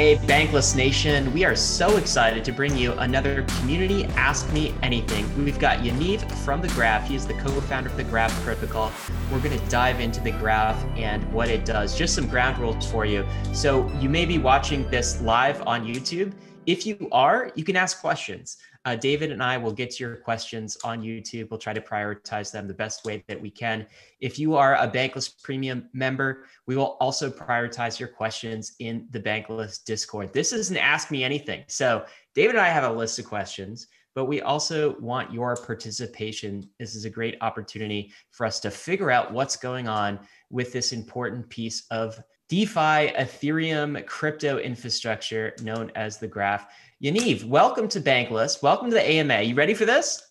Hey, Bankless Nation, we are so excited to bring you another Community Ask Me Anything. We've got Yaniv from The Graph. He is the co founder of The Graph Protocol. We're going to dive into The Graph and what it does. Just some ground rules for you. So, you may be watching this live on YouTube. If you are, you can ask questions. Uh, David and I will get to your questions on YouTube. We'll try to prioritize them the best way that we can. If you are a Bankless Premium member, we will also prioritize your questions in the Bankless Discord. This is an Ask Me Anything. So, David and I have a list of questions, but we also want your participation. This is a great opportunity for us to figure out what's going on with this important piece of DeFi, Ethereum, crypto infrastructure known as the graph. Yaniv, welcome to Bankless. Welcome to the AMA. You ready for this?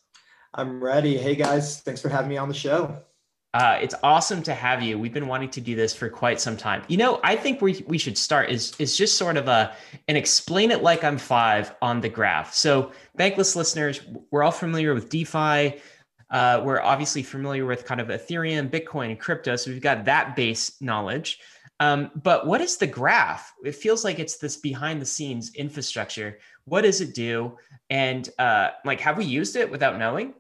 I'm ready. Hey guys, thanks for having me on the show. Uh, it's awesome to have you. We've been wanting to do this for quite some time. You know, I think we we should start is is just sort of a and explain it like I'm five on the graph. So, Bankless listeners, we're all familiar with DeFi. Uh, we're obviously familiar with kind of Ethereum, Bitcoin, and crypto. So we've got that base knowledge. Um, but what is the graph? It feels like it's this behind the scenes infrastructure what does it do? And uh, like, have we used it without knowing?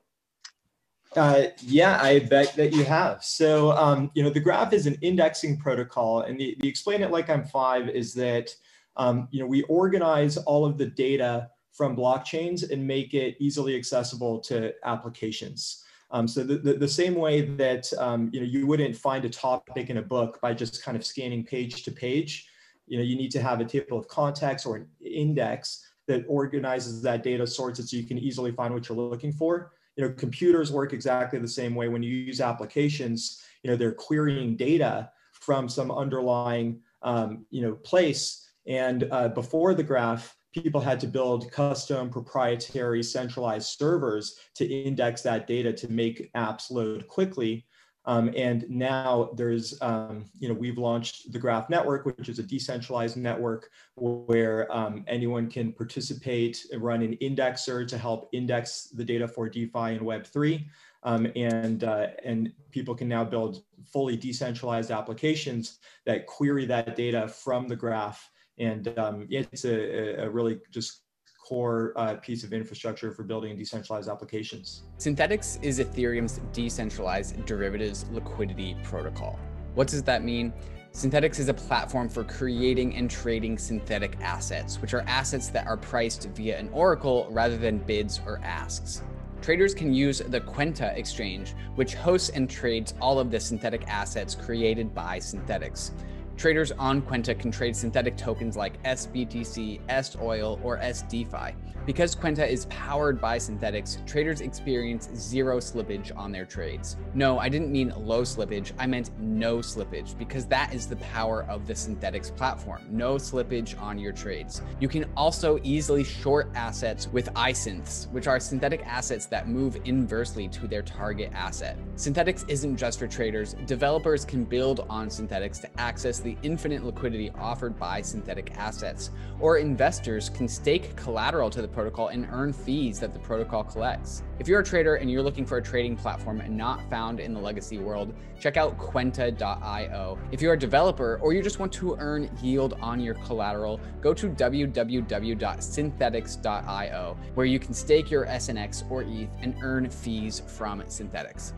Uh, yeah, I bet that you have. So, um, you know, the graph is an indexing protocol, and the, the explain it like I'm five is that, um, you know, we organize all of the data from blockchains and make it easily accessible to applications. Um, so the, the, the, same way that um, you know you wouldn't find a topic in a book by just kind of scanning page to page, you know you need to have a table of contents or an index that organizes that data, sorts it so you can easily find what you're looking for. You know, computers work exactly the same way. When you use applications, you know, they're querying data from some underlying, um, you know, place. And uh, before the graph, people had to build custom proprietary centralized servers to index that data to make apps load quickly. Um, and now there's, um, you know, we've launched the Graph Network, which is a decentralized network where um, anyone can participate and run an indexer to help index the data for DeFi and Web3. Um, and, uh, and people can now build fully decentralized applications that query that data from the graph. And um, it's a, a really just core uh, piece of infrastructure for building decentralized applications. Synthetix is Ethereum's decentralized derivatives liquidity protocol. What does that mean? Synthetix is a platform for creating and trading synthetic assets, which are assets that are priced via an oracle rather than bids or asks. Traders can use the Kwenta exchange, which hosts and trades all of the synthetic assets created by Synthetix. Traders on Kwenta can trade synthetic tokens like SBTC, SOil, or SDeFi. Because Kwenta is powered by Synthetix, traders experience zero slippage on their trades. No, I didn't mean low slippage, I meant no slippage, because that is the power of the Synthetix platform. No slippage on your trades. You can also easily short assets with iSynths, which are synthetic assets that move inversely to their target asset. Synthetix isn't just for traders, developers can build on Synthetix to access the infinite liquidity offered by synthetic assets, or investors can stake collateral to the protocol and earn fees that the protocol collects. If you're a trader and you're looking for a trading platform not found in the legacy world, check out Kwenta.io. If you're a developer or you just want to earn yield on your collateral, go to www.synthetix.io, where you can stake your SNX or ETH and earn fees from Synthetix.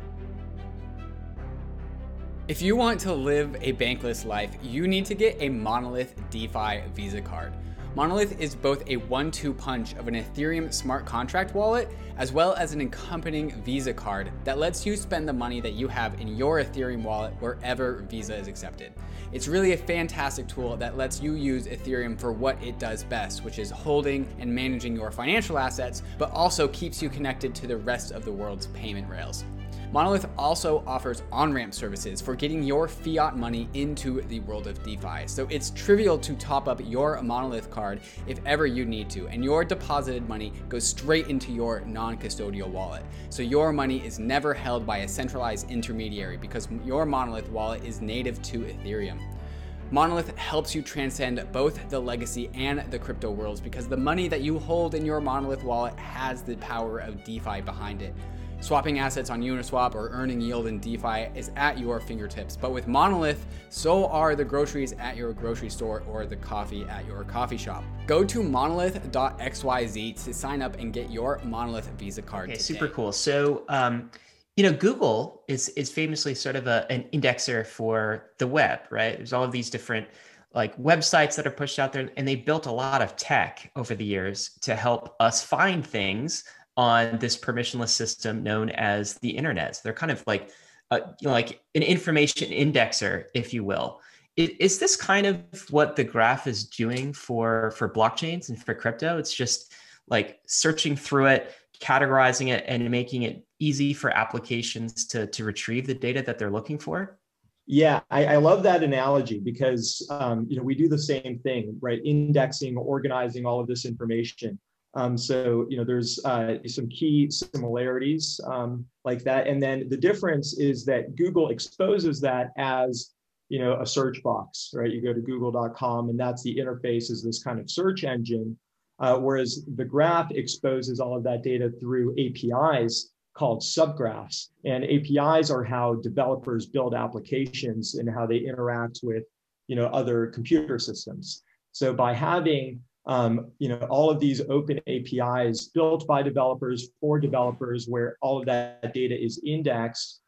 If you want to live a bankless life, you need to get a Monolith DeFi Visa card. Monolith is both a one two punch of an Ethereum smart contract wallet as well as an accompanying Visa card that lets you spend the money that you have in your Ethereum wallet wherever Visa is accepted. It's really a fantastic tool that lets you use Ethereum for what it does best, which is holding and managing your financial assets, but also keeps you connected to the rest of the world's payment rails. Monolith also offers on ramp services for getting your fiat money into the world of DeFi. So it's trivial to top up your Monolith card if ever you need to, and your deposited money goes straight into your non custodial wallet. So your money is never held by a centralized intermediary because your Monolith wallet is native to Ethereum. Monolith helps you transcend both the legacy and the crypto worlds because the money that you hold in your Monolith wallet has the power of DeFi behind it. Swapping assets on Uniswap or earning yield in DeFi is at your fingertips. But with Monolith, so are the groceries at your grocery store or the coffee at your coffee shop. Go to monolith.xyz to sign up and get your Monolith Visa card. Okay, today. super cool. So, um, you know, Google is is famously sort of a, an indexer for the web, right? There's all of these different like websites that are pushed out there, and they built a lot of tech over the years to help us find things on this permissionless system known as the internet. So they're kind of like, uh, you know, like an information indexer, if you will. Is this kind of what the graph is doing for for blockchains and for crypto? It's just like searching through it, categorizing it, and making it easy for applications to to retrieve the data that they're looking for. Yeah, I, I love that analogy because um, you know we do the same thing, right? Indexing, organizing all of this information. Um, so you know, there's uh, some key similarities um, like that, and then the difference is that Google exposes that as you know a search box, right? You go to Google.com, and that's the interface is this kind of search engine, uh, whereas the graph exposes all of that data through APIs called subgraphs, and APIs are how developers build applications and how they interact with you know other computer systems. So by having um, you know, all of these open APIs built by developers for developers where all of that data is indexed,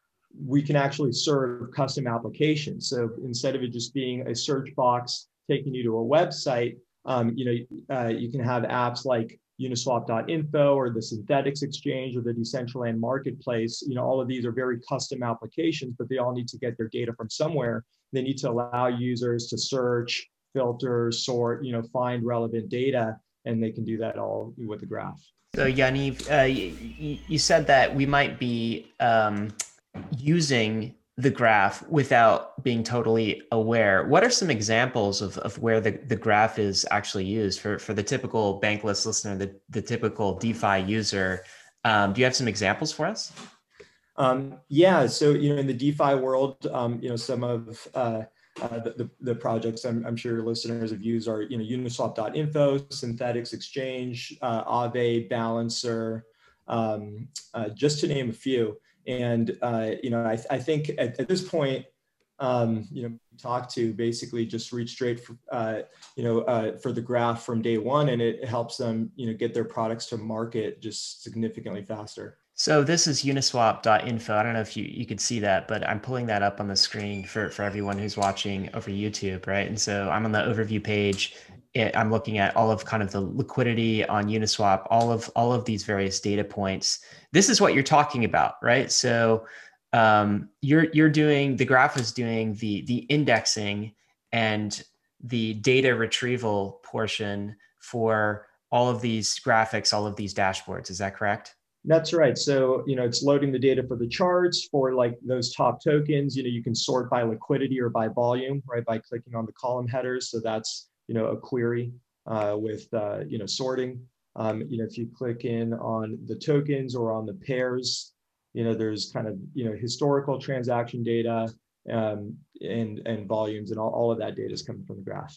we can actually serve custom applications. So instead of it just being a search box taking you to a website, um, you know, uh, you can have apps like uniswap.info or the Synthetix exchange or the decentraland marketplace you know all of these are very custom applications but they all need to get their data from somewhere they need to allow users to search filter, sort, you know, find relevant data, and they can do that all with the graph. So Yaniv, uh, you, you, said that we might be um, using the graph without being totally aware. What are some examples of, of where the, the graph is actually used for, for the typical bankless listener, the, the typical DeFi user? Um, do you have some examples for us? Um, yeah, so you know, in the DeFi world, um, you know, some of uh, uh, the, the, the, projects I'm, I'm, sure your listeners have used are, you know, uniswap.info, Synthetix Exchange, uh, Balancer, um, uh, just to name a few. And, uh, you know, I, I think at, at, this point, um, you know, talk to basically just reach straight, for, uh, you know, uh, for the graph from day one, and it helps them, you know, get their products to market just significantly faster. So this is uniswap.info. I don't know if you, you could see that, but I'm pulling that up on the screen for, for everyone who's watching over YouTube, right? And so I'm on the overview page. I'm looking at all of kind of the liquidity on Uniswap, all of all of these various data points. This is what you're talking about, right? So um, you're you're doing the graph is doing the the indexing and the data retrieval portion for all of these graphics, all of these dashboards. Is that correct? That's right. So, you know, it's loading the data for the charts for like those top tokens. You know, you can sort by liquidity or by volume, right? By clicking on the column headers. So that's, you know, a query uh, with, uh, you know, sorting. Um, you know, if you click in on the tokens or on the pairs, you know, there's kind of, you know, historical transaction data um, and, and volumes and all, all of that data is coming from the graph.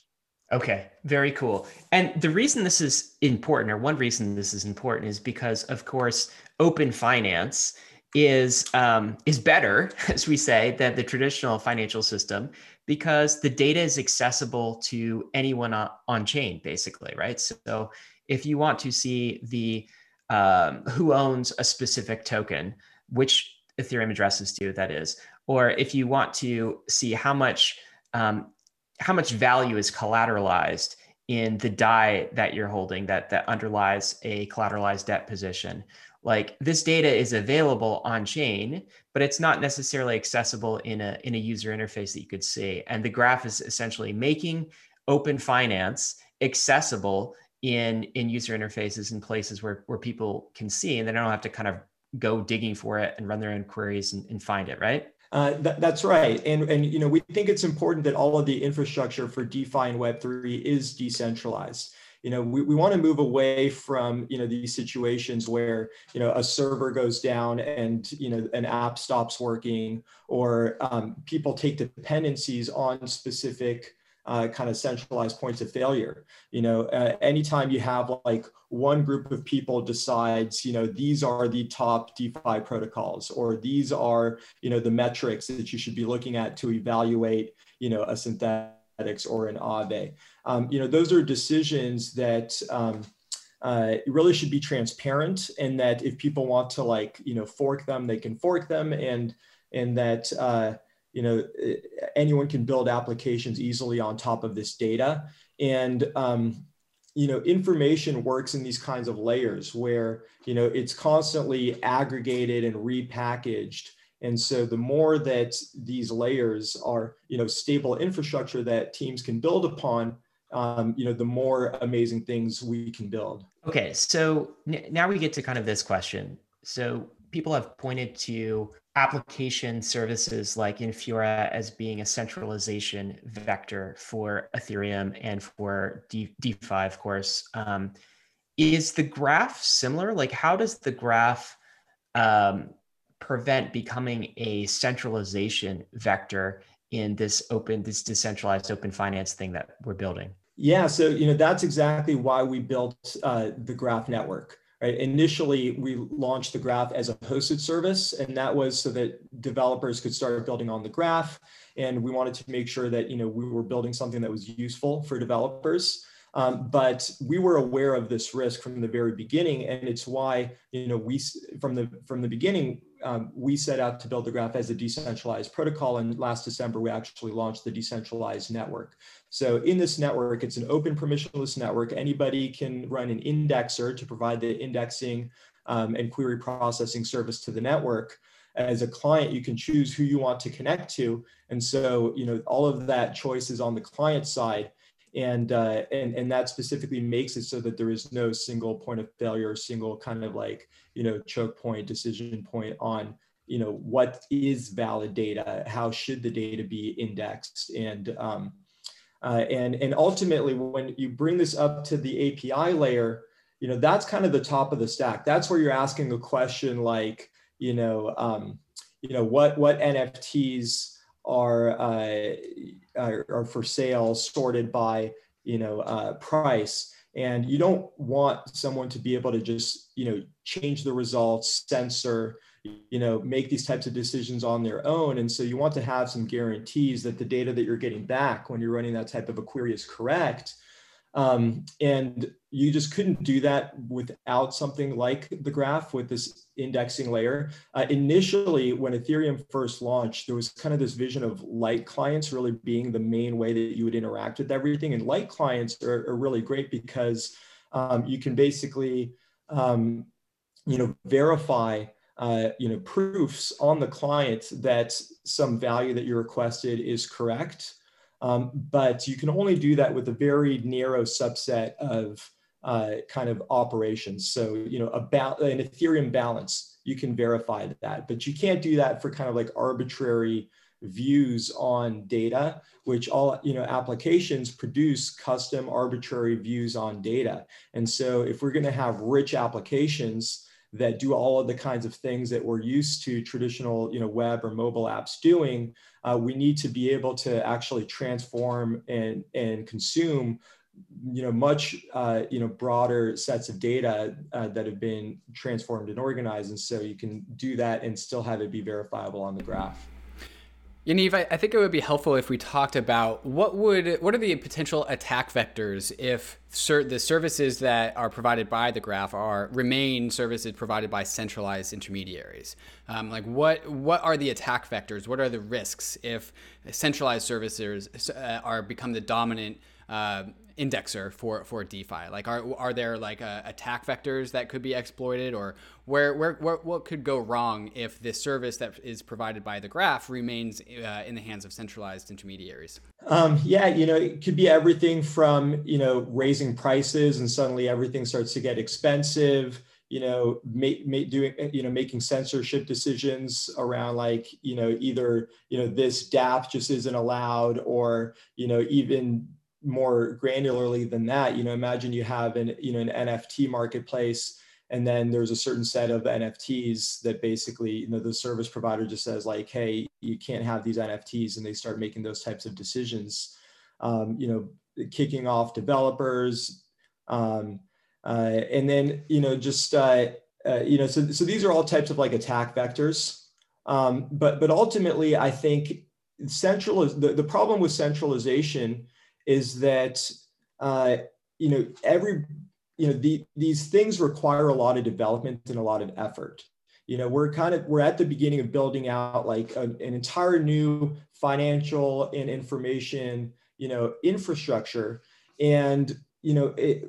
Okay, very cool. And the reason this is important, or one reason this is important, is because, of course, open finance is um, is better, as we say, than the traditional financial system because the data is accessible to anyone on, on chain, basically, right? So, if you want to see the um, who owns a specific token, which Ethereum addresses do, that is, or if you want to see how much um, how much value is collateralized in the Dai that you're holding that that underlies a collateralized debt position. Like this data is available on chain but it's not necessarily accessible in a in a user interface that you could see. And the graph is essentially making open finance accessible in in user interfaces in places where where people can see and they don't have to kind of go digging for it and run their own queries and, and find it right uh, that, that's right, and and you know we think it's important that all of the infrastructure for DeFi and Web three is decentralized. You know, we, we want to move away from you know these situations where you know a server goes down and you know an app stops working, or um, people take dependencies on specific uh, kind of centralized points of failure. You know, uh, anytime you have like one group of people decides, you know, these are the top DeFi protocols, or these are, you know, the metrics that you should be looking at to evaluate, you know, a Synthetix or an Aave. Um, you know, those are decisions that um, uh, really should be transparent, and that if people want to like, you know, fork them, they can fork them, and and that. Uh, you know, anyone can build applications easily on top of this data. And, um, you know, information works in these kinds of layers where, you know, it's constantly aggregated and repackaged. And so the more that these layers are, you know, stable infrastructure that teams can build upon, um, you know, the more amazing things we can build. Okay, so n- now we get to kind of this question. So people have pointed to application services like Infura as being a centralization vector for Ethereum and for D- DeFi, of course. Um, is the graph similar? Like, how does the graph um, prevent becoming a centralization vector in this open, this decentralized open finance thing that we're building? Yeah, so you know that's exactly why we built uh, the Graph Network. Right? Initially, we launched the graph as a hosted service, and that was so that developers could start building on the graph. And we wanted to make sure that you know we were building something that was useful for developers. Um, but we were aware of this risk from the very beginning, and it's why you know we from the from the beginning um, we set out to build the graph as a decentralized protocol. And last December, we actually launched the decentralized network. So in this network, it's an open permissionless network. Anybody can run an indexer to provide the indexing um, and query processing service to the network. As a client, you can choose who you want to connect to. And so, you know, all of that choice is on the client side and uh, and and that specifically makes it so that there is no single point of failure, single kind of like you know choke point, decision point on you know what is valid data, how should the data be indexed, and um, uh, and and ultimately when you bring this up to the API layer, you know that's kind of the top of the stack. That's where you're asking a question like you know um, you know what what NFTs are, uh, are, for sale sorted by you know uh, price. And you don't want someone to be able to just you know change the results censor you know make these types of decisions on their own. And so you want to have some guarantees that the data that you're getting back when you're running that type of a query is correct um, and you just couldn't do that without something like the graph with this indexing layer. Uh, initially, when Ethereum first launched, there was kind of this vision of light clients really being the main way that you would interact with everything. And light clients are, are really great because um, you can basically, um, you know, verify, uh, you know, proofs on the client that some value that you requested is correct. Um, but you can only do that with a very narrow subset of uh, kind of operations. So, you know, about an Ethereum balance, you can verify that, but you can't do that for kind of like arbitrary views on data, which all, you know, applications produce custom arbitrary views on data. And so if we're going to have rich applications, that do all of the kinds of things that we're used to traditional you know web or mobile apps doing uh, we need to be able to actually transform and and consume you know much uh, you know broader sets of data uh, that have been transformed and organized. And so you can do that and still have it be verifiable on the graph Yaniv, I, I think it would be helpful if we talked about what would what are the potential attack vectors if the services that are provided by the graph are remain services provided by centralized intermediaries. Um, like what what are the attack vectors? What are the risks if centralized services uh, are become the dominant uh, indexer for for DeFi? Like, are are there like uh, attack vectors that could be exploited, or where, where where what could go wrong if this service that is provided by the graph remains uh, in the hands of centralized intermediaries? Um, yeah, you know, it could be everything from you know raising prices and suddenly everything starts to get expensive you know, make, make doing, you know, making censorship decisions around like, you know, either, you know, this DApp just isn't allowed or, you know, even more granularly than that you know imagine you have an you know an nft marketplace and then there's a certain set of nfts that basically you know the service provider just says like hey you can't have these nfts and they start making those types of decisions um, you know, kicking off developers, um, uh, and then you know just uh, uh, you know so so these are all types of like attack vectors. Um, but but ultimately, I think central the, the problem with centralization is that uh, you know every you know the, these things require a lot of development and a lot of effort. You know we're kind of we're at the beginning of building out like a, an entire new financial and information you know infrastructure. And you know it,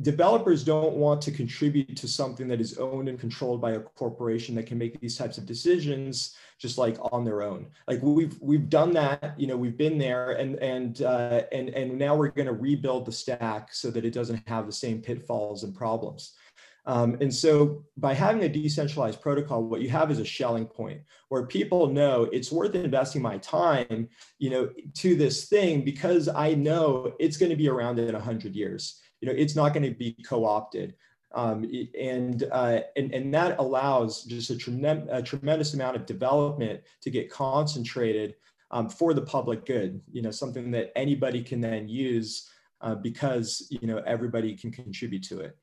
developers don't want to contribute to something that is owned and controlled by a corporation that can make these types of decisions just like on their own. Like we've we've done that you know we've been there and and uh, and and now we're going to rebuild the stack so that it doesn't have the same pitfalls and problems. Um, and so by having a decentralized protocol, what you have is a Schelling point where people know it's worth investing my time, you know, to this thing because I know it's going to be around in 100 years you know, it's not going to be co-opted. Um, and, uh, and, and that allows just a, tremendous a tremendous amount of development to get concentrated um, for the public good, you know, something that anybody can then use uh, because, you know, everybody can contribute to it.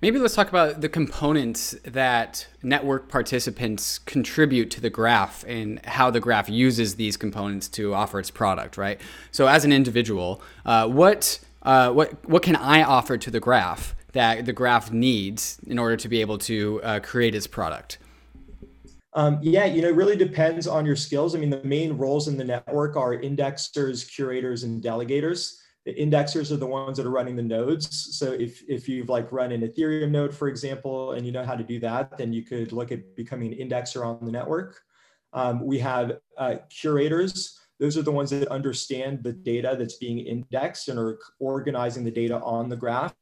Maybe let's talk about the components that network participants contribute to the graph and how the graph uses these components to offer its product, right? So, as an individual, uh, what uh, what what can I offer to the graph that the graph needs in order to be able to uh, create its product? Um, yeah, you know, it really depends on your skills. I mean, the main roles in the network are indexers, curators, and delegators. The indexers are the ones that are running the nodes. So if, if you've like run an Ethereum node, for example, and you know how to do that, then you could look at becoming an indexer on the network. Um, we have uh, curators those are the ones that understand the data that's being indexed and are organizing the data on the graph.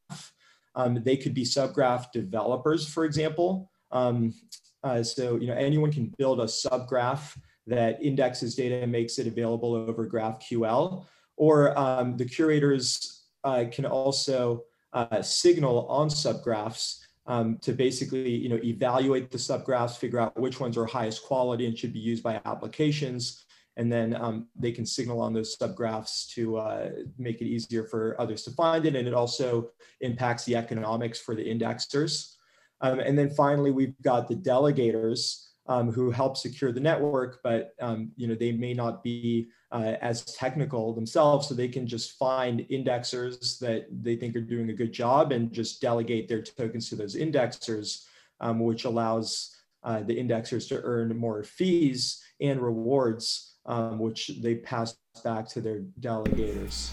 Um, they could be subgraph developers, for example. Um, uh, so you know anyone can build a subgraph that indexes data and makes it available over GraphQL. Or um, the curators uh, can also uh, signal on subgraphs um, to basically you know evaluate the subgraphs, figure out which ones are highest quality and should be used by applications, and then um, they can signal on those subgraphs to uh, make it easier for others to find it. And it also impacts the economics for the indexers. Um, and then finally, we've got the delegators um, who help secure the network, but um, you know they may not be uh, as technical themselves, so they can just find indexers that they think are doing a good job and just delegate their tokens to those indexers, um, which allows uh, the indexers to earn more fees and rewards um, which they pass back to their delegators.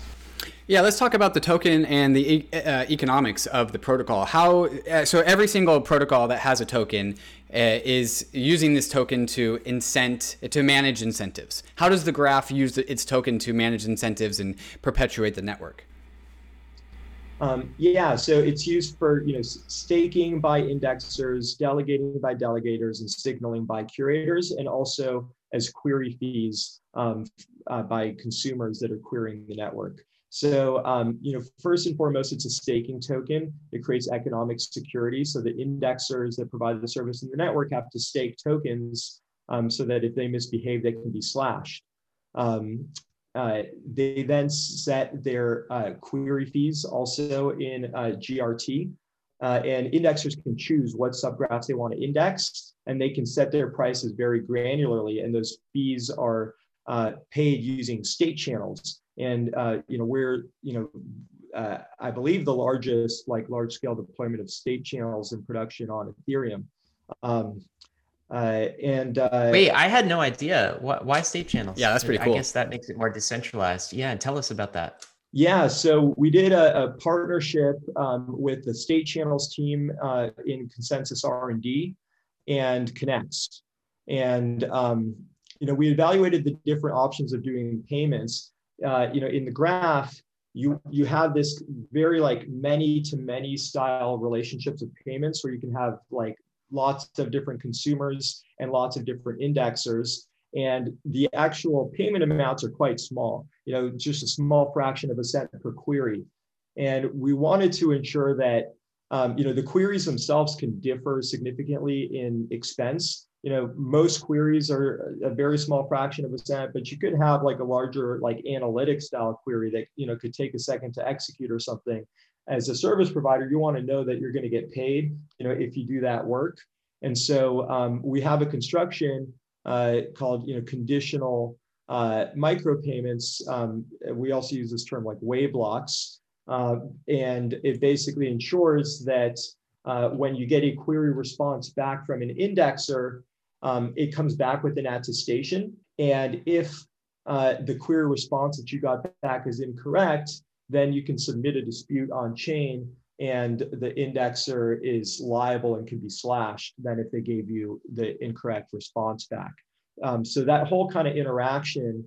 Yeah, let's talk about the token and the uh, economics of the protocol. How uh, so? Every single protocol that has a token uh, is using this token to incent to manage incentives. How does the graph use its token to manage incentives and perpetuate the network? Um, yeah, so it's used for you know staking by indexers, delegating by delegators, and signaling by curators, and also as query fees um, uh, by consumers that are querying the network. So, um, you know, first and foremost, it's a staking token. It creates economic security. So the indexers that provide the service in the network have to stake tokens um, so that if they misbehave, they can be slashed. Um, uh, they then set their uh, query fees also in uh, GRT. Uh, and indexers can choose what subgraphs they want to index, and they can set their prices very granularly. And those fees are uh, paid using state channels. And uh, you know, we're you know, uh, I believe the largest like large scale deployment of state channels in production on Ethereum. Um, uh, and uh, wait, I had no idea. Why, why state channels? Yeah, that's pretty cool. I guess that makes it more decentralized. Yeah, and tell us about that. Yeah, so we did a, a partnership um, with the state channels team uh, in ConsenSys R&D and Connext. And, um, you know, we evaluated the different options of doing payments. Uh, you know, in the graph, you, you have this very like many to many style relationships of payments where you can have like lots of different consumers and lots of different indexers and the actual payment amounts are quite small, you know, just a small fraction of a cent per query. And we wanted to ensure that, um, you know, the queries themselves can differ significantly in expense, you know, most queries are a very small fraction of a cent, but you could have like a larger like analytic style query that, you know, could take a second to execute or something. As a service provider, you want to know that you're going to get paid, you know, if you do that work. And so um, we have a construction uh, called, you know, conditional uh, micropayments. Um, we also use this term like wave blocks. Uh, and it basically ensures that uh, when you get a query response back from an indexer, um, it comes back with an attestation. And if uh, the query response that you got back is incorrect, then you can submit a dispute on chain and the indexer is liable and can be slashed than if they gave you the incorrect response back. Um, so that whole kind of interaction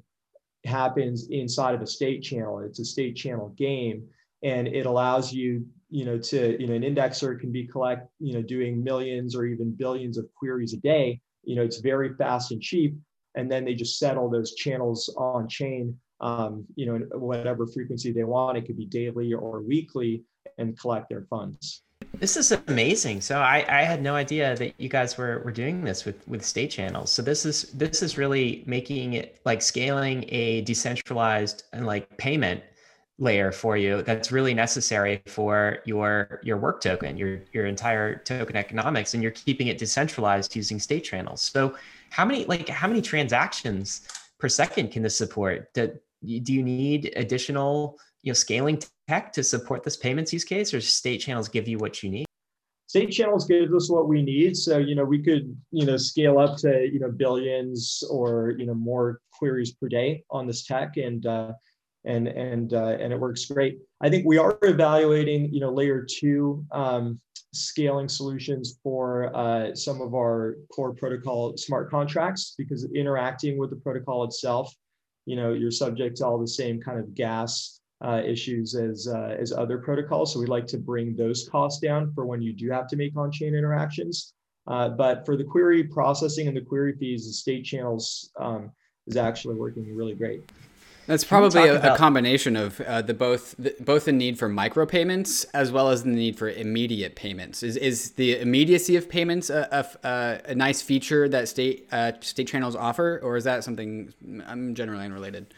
happens inside of a state channel. It's a state channel game and it allows you you know to you know an indexer can be collect you know doing millions or even billions of queries a day you know it's very fast and cheap and then they just settle those channels on chain um, you know whatever frequency they want it could be daily or weekly and collect their funds. This is amazing. So i i had no idea that you guys were were doing this with with state channels. So this is this is really making it like scaling a decentralized and like payment layer for you that's really necessary for your your work token your your entire token economics and you're keeping it decentralized using state channels. So how many like how many transactions per second can this support? Do, do you need additional you know scaling tech to support this payments use case or state channels give you what you need state channels gives us what we need so you know we could you know scale up to you know billions or you know more queries per day on this tech and uh, and and uh, and it works great. I think we are evaluating, you know, layer two um, scaling solutions for uh, some of our core protocol smart contracts because interacting with the protocol itself, you know, you're subject to all the same kind of gas uh, issues as uh, as other protocols. So we like to bring those costs down for when you do have to make on-chain interactions. Uh, but for the query processing and the query fees, the state channels um, is actually working really great. That's probably a, about- a, combination of uh, the both the, both the need for micropayments as well as the need for immediate payments. Is is the immediacy of payments a, a, a nice feature that state uh, state channels offer, or is that something I'm um, generally unrelated?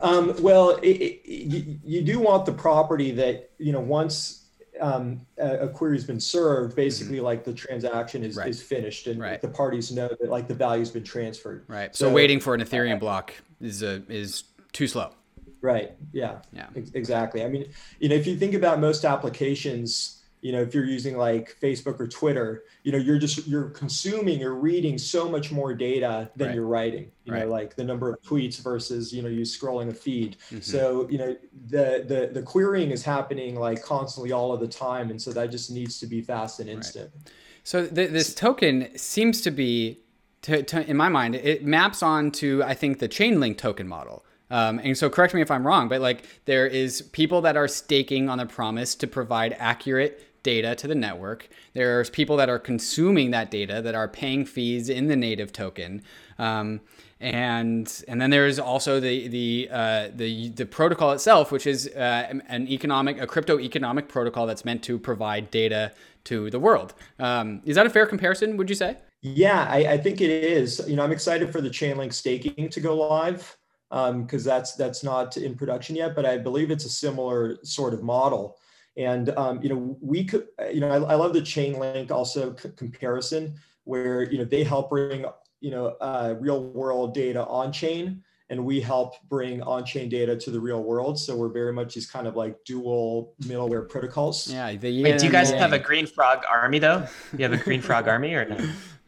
Um, well, it, it, you, you do want the property that you know once um, a, a query has been served, basically mm-hmm. like the transaction is, right. is finished and right. the parties know that like the value's been transferred. Right. So, so waiting for an Ethereum uh, block is a, is too slow. Right. Yeah. Yeah. Ex- exactly. I mean, you know, if you think about most applications, you know, if you're using like Facebook or Twitter, you know, you're just you're consuming, you're reading so much more data than right. you're writing. You right. know, like the number of tweets versus you know you scrolling a feed. Mm-hmm. So you know the the the querying is happening like constantly all of the time, and so that just needs to be fast and instant. Right. So th- this token seems to be, to, to, in my mind, it maps on to I think the Chainlink token model um, and so, correct me if I'm wrong, but like there is people that are staking on the promise to provide accurate data to the network. There's people that are consuming that data that are paying fees in the native token. Um, and and then there's also the the uh, the the protocol itself, which is uh, an economic a crypto economic protocol that's meant to provide data to the world. Um, is that a fair comparison? Would you say? Yeah, I, I, think it is. You know, I'm excited for the Chainlink staking to go live because um, that's that's not in production yet, but I believe it's a similar sort of model. And um, you know, we could, you know, I, I love the Chainlink also c- comparison where you know they help bring you know uh, real world data on chain, and we help bring on chain data to the real world. So we're very much these kind of like dual middleware protocols. Yeah. The, Wait, do you guys have a Green Frog army though? You have a Green Frog army or no?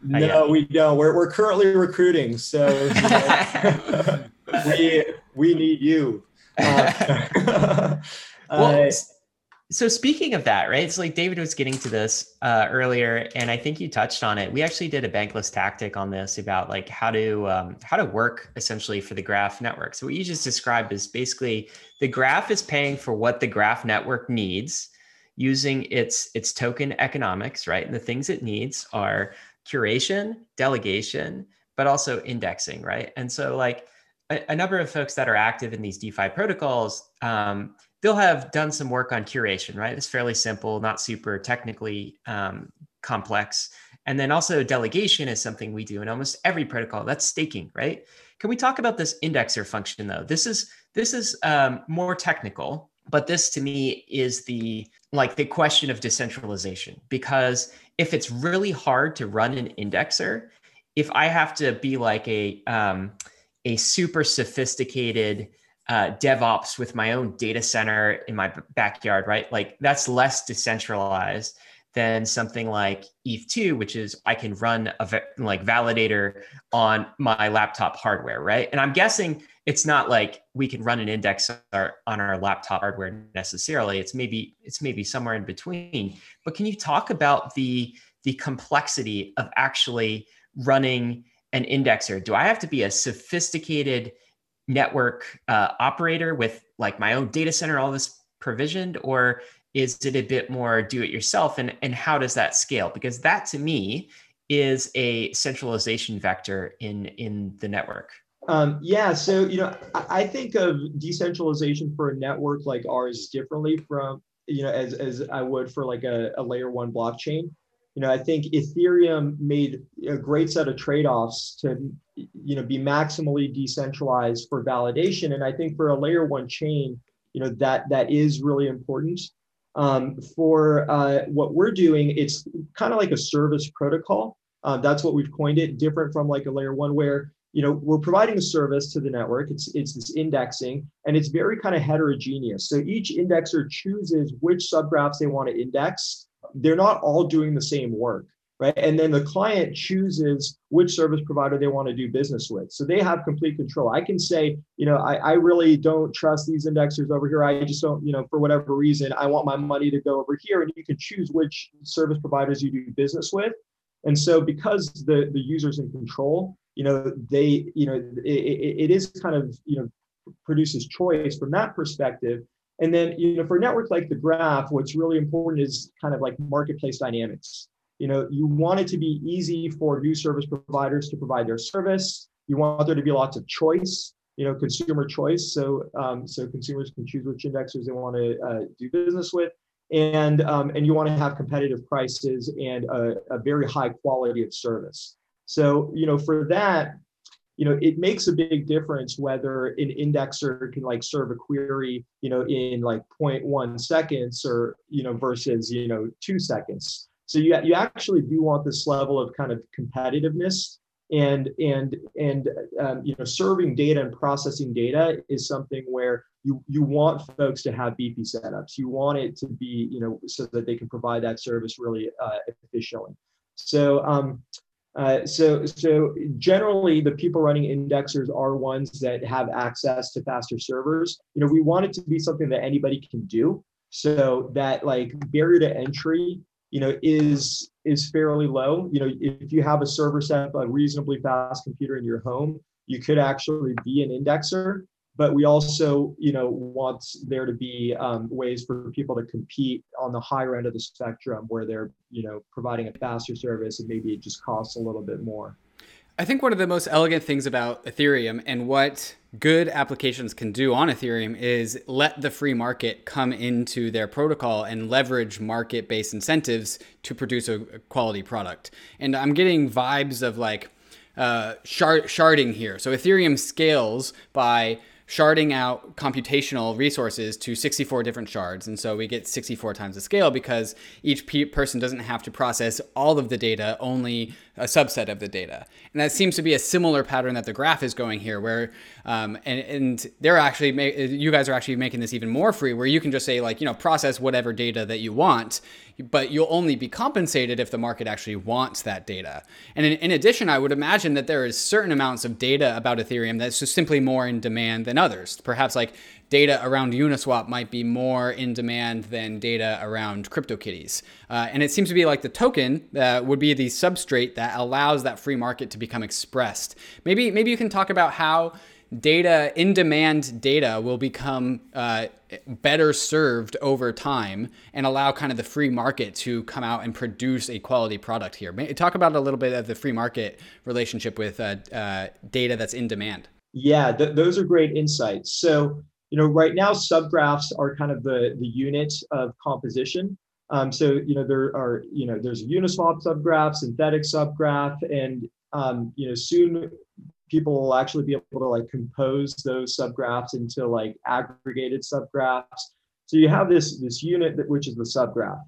No, we don't. We're, we're currently recruiting. So you know, we we need you. Uh, well, uh, so speaking of that, right? So like David was getting to this uh, earlier, and I think you touched on it. We actually did a bankless tactic on this about like how to um, how to work essentially for the graph network. So what you just described is basically the graph is paying for what the graph network needs using its its token economics, right? And the things it needs are curation, delegation, but also indexing, right? And so like a, a, number of folks that are active in these DeFi protocols, um, they'll have done some work on curation, right? It's fairly simple, not super technically um, complex. And then also delegation is something we do in almost every protocol. That's staking, right? Can we talk about this indexer function though? This is this is um, more technical, but this to me is the like the question of decentralization because if it's really hard to run an indexer, if I have to be like a um, a super sophisticated uh, DevOps with my own data center in my backyard, right? Like that's less decentralized than something like ETH2, which is I can run a like validator on my laptop hardware, right? And I'm guessing it's not like we can run an index on our laptop hardware necessarily. It's maybe it's maybe somewhere in between. But can you talk about the the complexity of actually running an indexer? Do I have to be a sophisticated network uh, operator with like my own data center, all this provisioned, or is it a bit more do it yourself? And, and how does that scale? Because that to me is a centralization vector in, in the network. Um, yeah, so you know, I, think of decentralization for a network like ours differently from you know as as I would for like a, a layer one blockchain you know, I think Ethereum made a great set of trade-offs to, you know, be maximally decentralized for validation. And I think for a layer one chain, you know, that that is really important. Um, for uh, what we're doing, it's kind of like a service protocol. Uh, that's what we've coined it, different from like a layer one where you know we're providing a service to the network. It's it's this indexing, and it's very kind of heterogeneous. So each indexer chooses which subgraphs they want to index they're not all doing the same work right? And then the client chooses which service provider they want to do business with. So they have complete control. I can say you know I, I really don't trust these indexers over here. I just don't you know for whatever reason i want my money to go over here and you can choose which service providers you do business with. And so because the the users in control you know they you know it, it is kind of you know produces choice from that perspective and then, you know, for a network like the graph, what's really important is kind of like marketplace dynamics. You know, you want it to be easy for new service providers to provide their service. You want there to be lots of choice, you know, consumer choice. So, um, so consumers can choose which indexers they want to uh, do business with, and um, and you want to have competitive prices and a, a very high quality of service. So, you know, for that, you know, it makes a big difference whether an indexer can like serve a query, you know, in like 0.1 seconds or, you know, versus, you know, two seconds. So you, you actually do want this level of kind of competitiveness and and and um, you know serving data and processing data is something where you you want folks to have beefy setups you want it to be you know so that they can provide that service really uh, efficiently so um, uh, so, so generally, the people running indexers are ones that have access to faster servers. You know, we want it to be something that anybody can do, so that like barrier to entry, you know, is is fairly low. You know, if you have a server set up a reasonably fast computer in your home, you could actually be an indexer but we also you know want there to be um, ways for people to compete on the higher end of the spectrum where they're you know providing a faster service and maybe it just costs a little bit more. I think one of the most elegant things about ethereum and what good applications can do on ethereum is let the free market come into their protocol and leverage market-based incentives to produce a quality product. And i'm getting vibes of like uh, shard- sharding here. So ethereum scales by sharding out computational resources to 64 different shards. And so we get 64 times the scale because each pe- person doesn't have to process all of the data, only a subset of the data. And that seems to be a similar pattern that the graph is going here, where, um, and, and they're actually, ma- you guys are actually making this even more free, where you can just say, like, you know, process whatever data that you want but you'll only be compensated if the market actually wants that data. And in, in, addition, I would imagine that there is certain amounts of data about Ethereum that's just simply more in demand than others. Perhaps like data around Uniswap might be more in demand than data around CryptoKitties. Uh, and it seems to be like the token uh, would be the substrate that allows that free market to become expressed. Maybe maybe you can talk about how data in demand data will become uh, better served over time and allow kind of the free market to come out and produce a quality product here talk about a little bit of the free market relationship with uh, uh, data that's in demand yeah th- those are great insights so you know right now subgraphs are kind of the the unit of composition Um, so you know there are you know there's a Uniswap subgraph, synthetic subgraph, and um, you know soon people will actually be able to like compose those subgraphs into like aggregated subgraphs. So you have this this unit that which is the subgraph.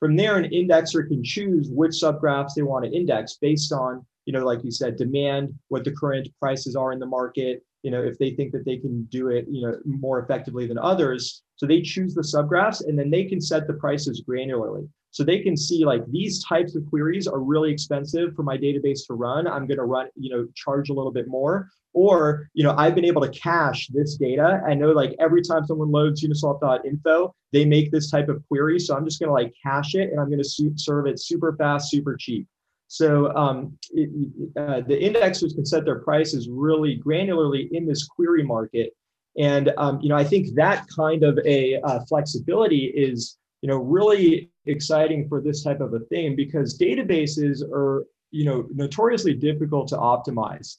From there, an indexer can choose which subgraphs they want to index based on you know like you said demand, what the current prices are in the market, you know if they think that they can do it you know more effectively than others. So they choose the subgraphs and then they can set the prices granularly. So they can see like these types of queries are really expensive for my database to run. I'm going to run you know charge a little bit more. Or you know i've been able to cache this data. I know like every time someone loads uniswap.info they make this type of query. So i'm just going to like cache it and i'm going to serve it super fast super cheap so um, it, uh, the indexers can set their prices really granularly in this query market. And um, you know, I think that kind of a uh, flexibility is you know really exciting for this type of a thing because databases are you know notoriously difficult to optimize.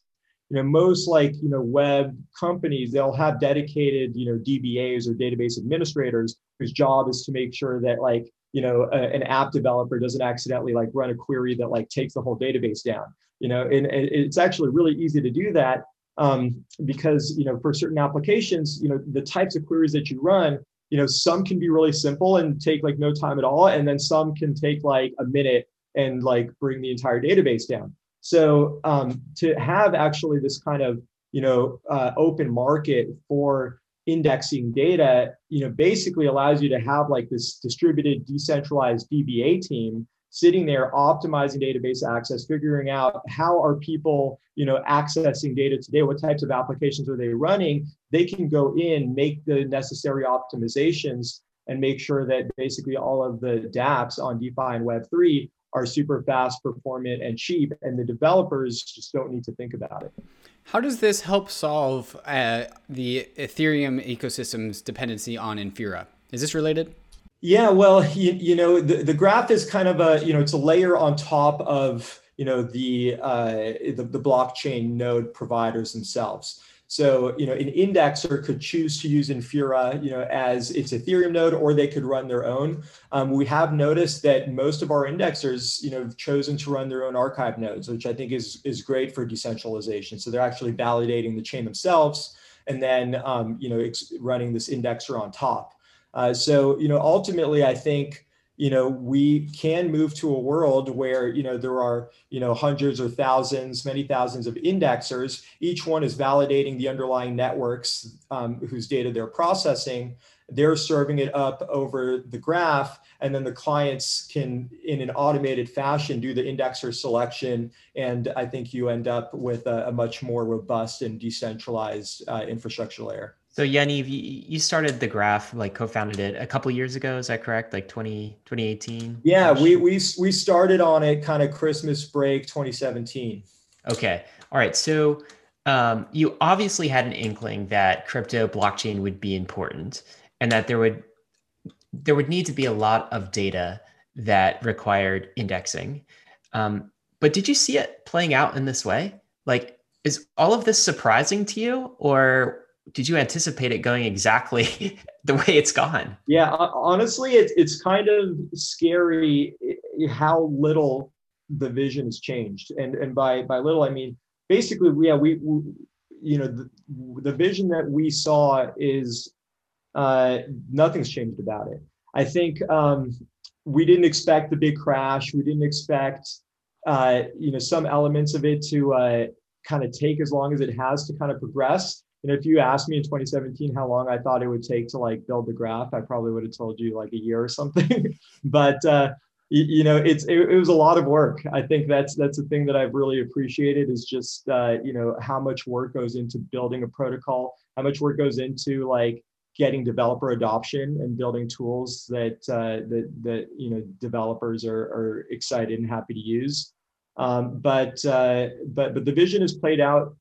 You know, most like you know web companies they'll have dedicated you know DBAs or database administrators whose job is to make sure that like you know a, an app developer doesn't accidentally like run a query that like takes the whole database down you know and, and it's actually really easy to do that um, because you know for certain applications you know the types of queries that you run you know some can be really simple and take like no time at all and then some can take like a minute and like bring the entire database down. So um, to have actually this kind of you know uh, open market for indexing data, you know, basically allows you to have like this distributed, decentralized DBA team sitting there optimizing database access, figuring out how are people, you know, accessing data today, what types of applications are they running. They can go in, make the necessary optimizations, and make sure that basically all of the dApps on DeFi and Web3 are super fast, performant, and cheap, and the developers just don't need to think about it. How does this help solve uh, the Ethereum ecosystem's dependency on Infura? Is this related? Yeah, well, you, you know, the, the graph is kind of a, you know, it's a layer on top of, you know, the, uh, the, the blockchain node providers themselves. So, you know, an indexer could choose to use Infura, you know, as its Ethereum node, or they could run their own. Um, we have noticed that most of our indexers, you know, have chosen to run their own archive nodes, which I think is is great for decentralization. So they're actually validating the chain themselves, and then, um, you know, running this indexer on top. Uh, so, you know, ultimately, I think you know we can move to a world where you know there are you know hundreds or thousands many thousands of indexers. Each one is validating the underlying networks um, whose data they're processing. They're serving it up over the graph and then the clients can in an automated fashion do the indexer selection and i think you end up with a, a much more robust and decentralized uh, infrastructure layer so Yaniv, you started the graph, like co-founded it a couple years ago. Is that correct? Like 20, 2018? Yeah, we, we, we started on it kind of Christmas break 2017. Okay. All right. So um, you obviously had an inkling that crypto blockchain would be important and that there would there would need to be a lot of data that required indexing. Um, but did you see it playing out in this way? Like, is all of this surprising to you, or did you anticipate it going exactly the way it's gone? Yeah, honestly, it's it's kind of scary how little the vision has changed, and and by by little I mean basically, yeah, we, we you know the, the vision that we saw is uh, nothing's changed about it. I think um, we didn't expect the big crash. We didn't expect uh, you know some elements of it to uh, kind of take as long as it has to kind of progress you know, if you asked me in 2017 how long I thought it would take to like build the graph, I probably would have told you like a year or something. but uh, you, you, know, it's it, it, was a lot of work. I think that's that's the thing that I've really appreciated is just uh, you know how much work goes into building a protocol, how much work goes into like getting developer adoption and building tools that uh, that that you know developers are are excited and happy to use. Um, but uh, but but the vision is played out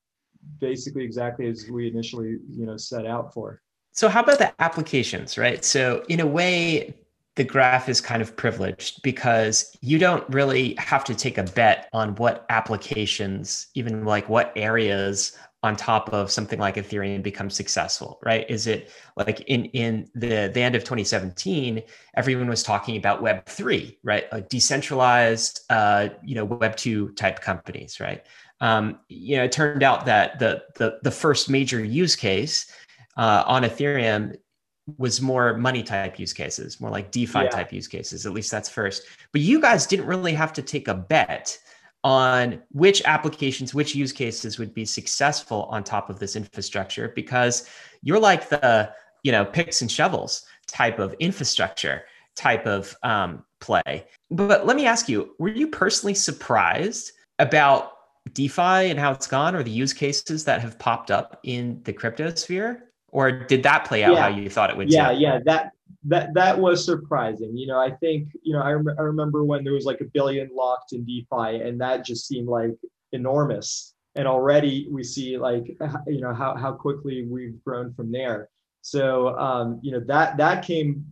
basically exactly as we initially you know set out for. So how about the applications right? So in a way the graph is kind of privileged because you don't really have to take a bet on what applications even like what areas on top of something like Ethereum become successful, right? Is it like in in the the end of 2017, everyone was talking about Web three, right? Like decentralized, uh, you know, Web two type companies, right? Um, you know, it turned out that the the the first major use case uh, on Ethereum was more money type use cases, more like DeFi yeah. type use cases. At least that's first. But you guys didn't really have to take a bet on which applications, which use cases would be successful on top of this infrastructure because you're like the, you know, picks and shovels type of infrastructure type of um, play. But let me ask you, were you personally surprised about DeFi and how it's gone or the use cases that have popped up in the crypto sphere? Or did that play out yeah. how you thought it would? Yeah, too? yeah, that that that was surprising. You know, I think you know I, rem- I remember when there was like a billion locked in DeFi, and that just seemed like enormous. And already we see like you know how how quickly we've grown from there. So um, you know that that came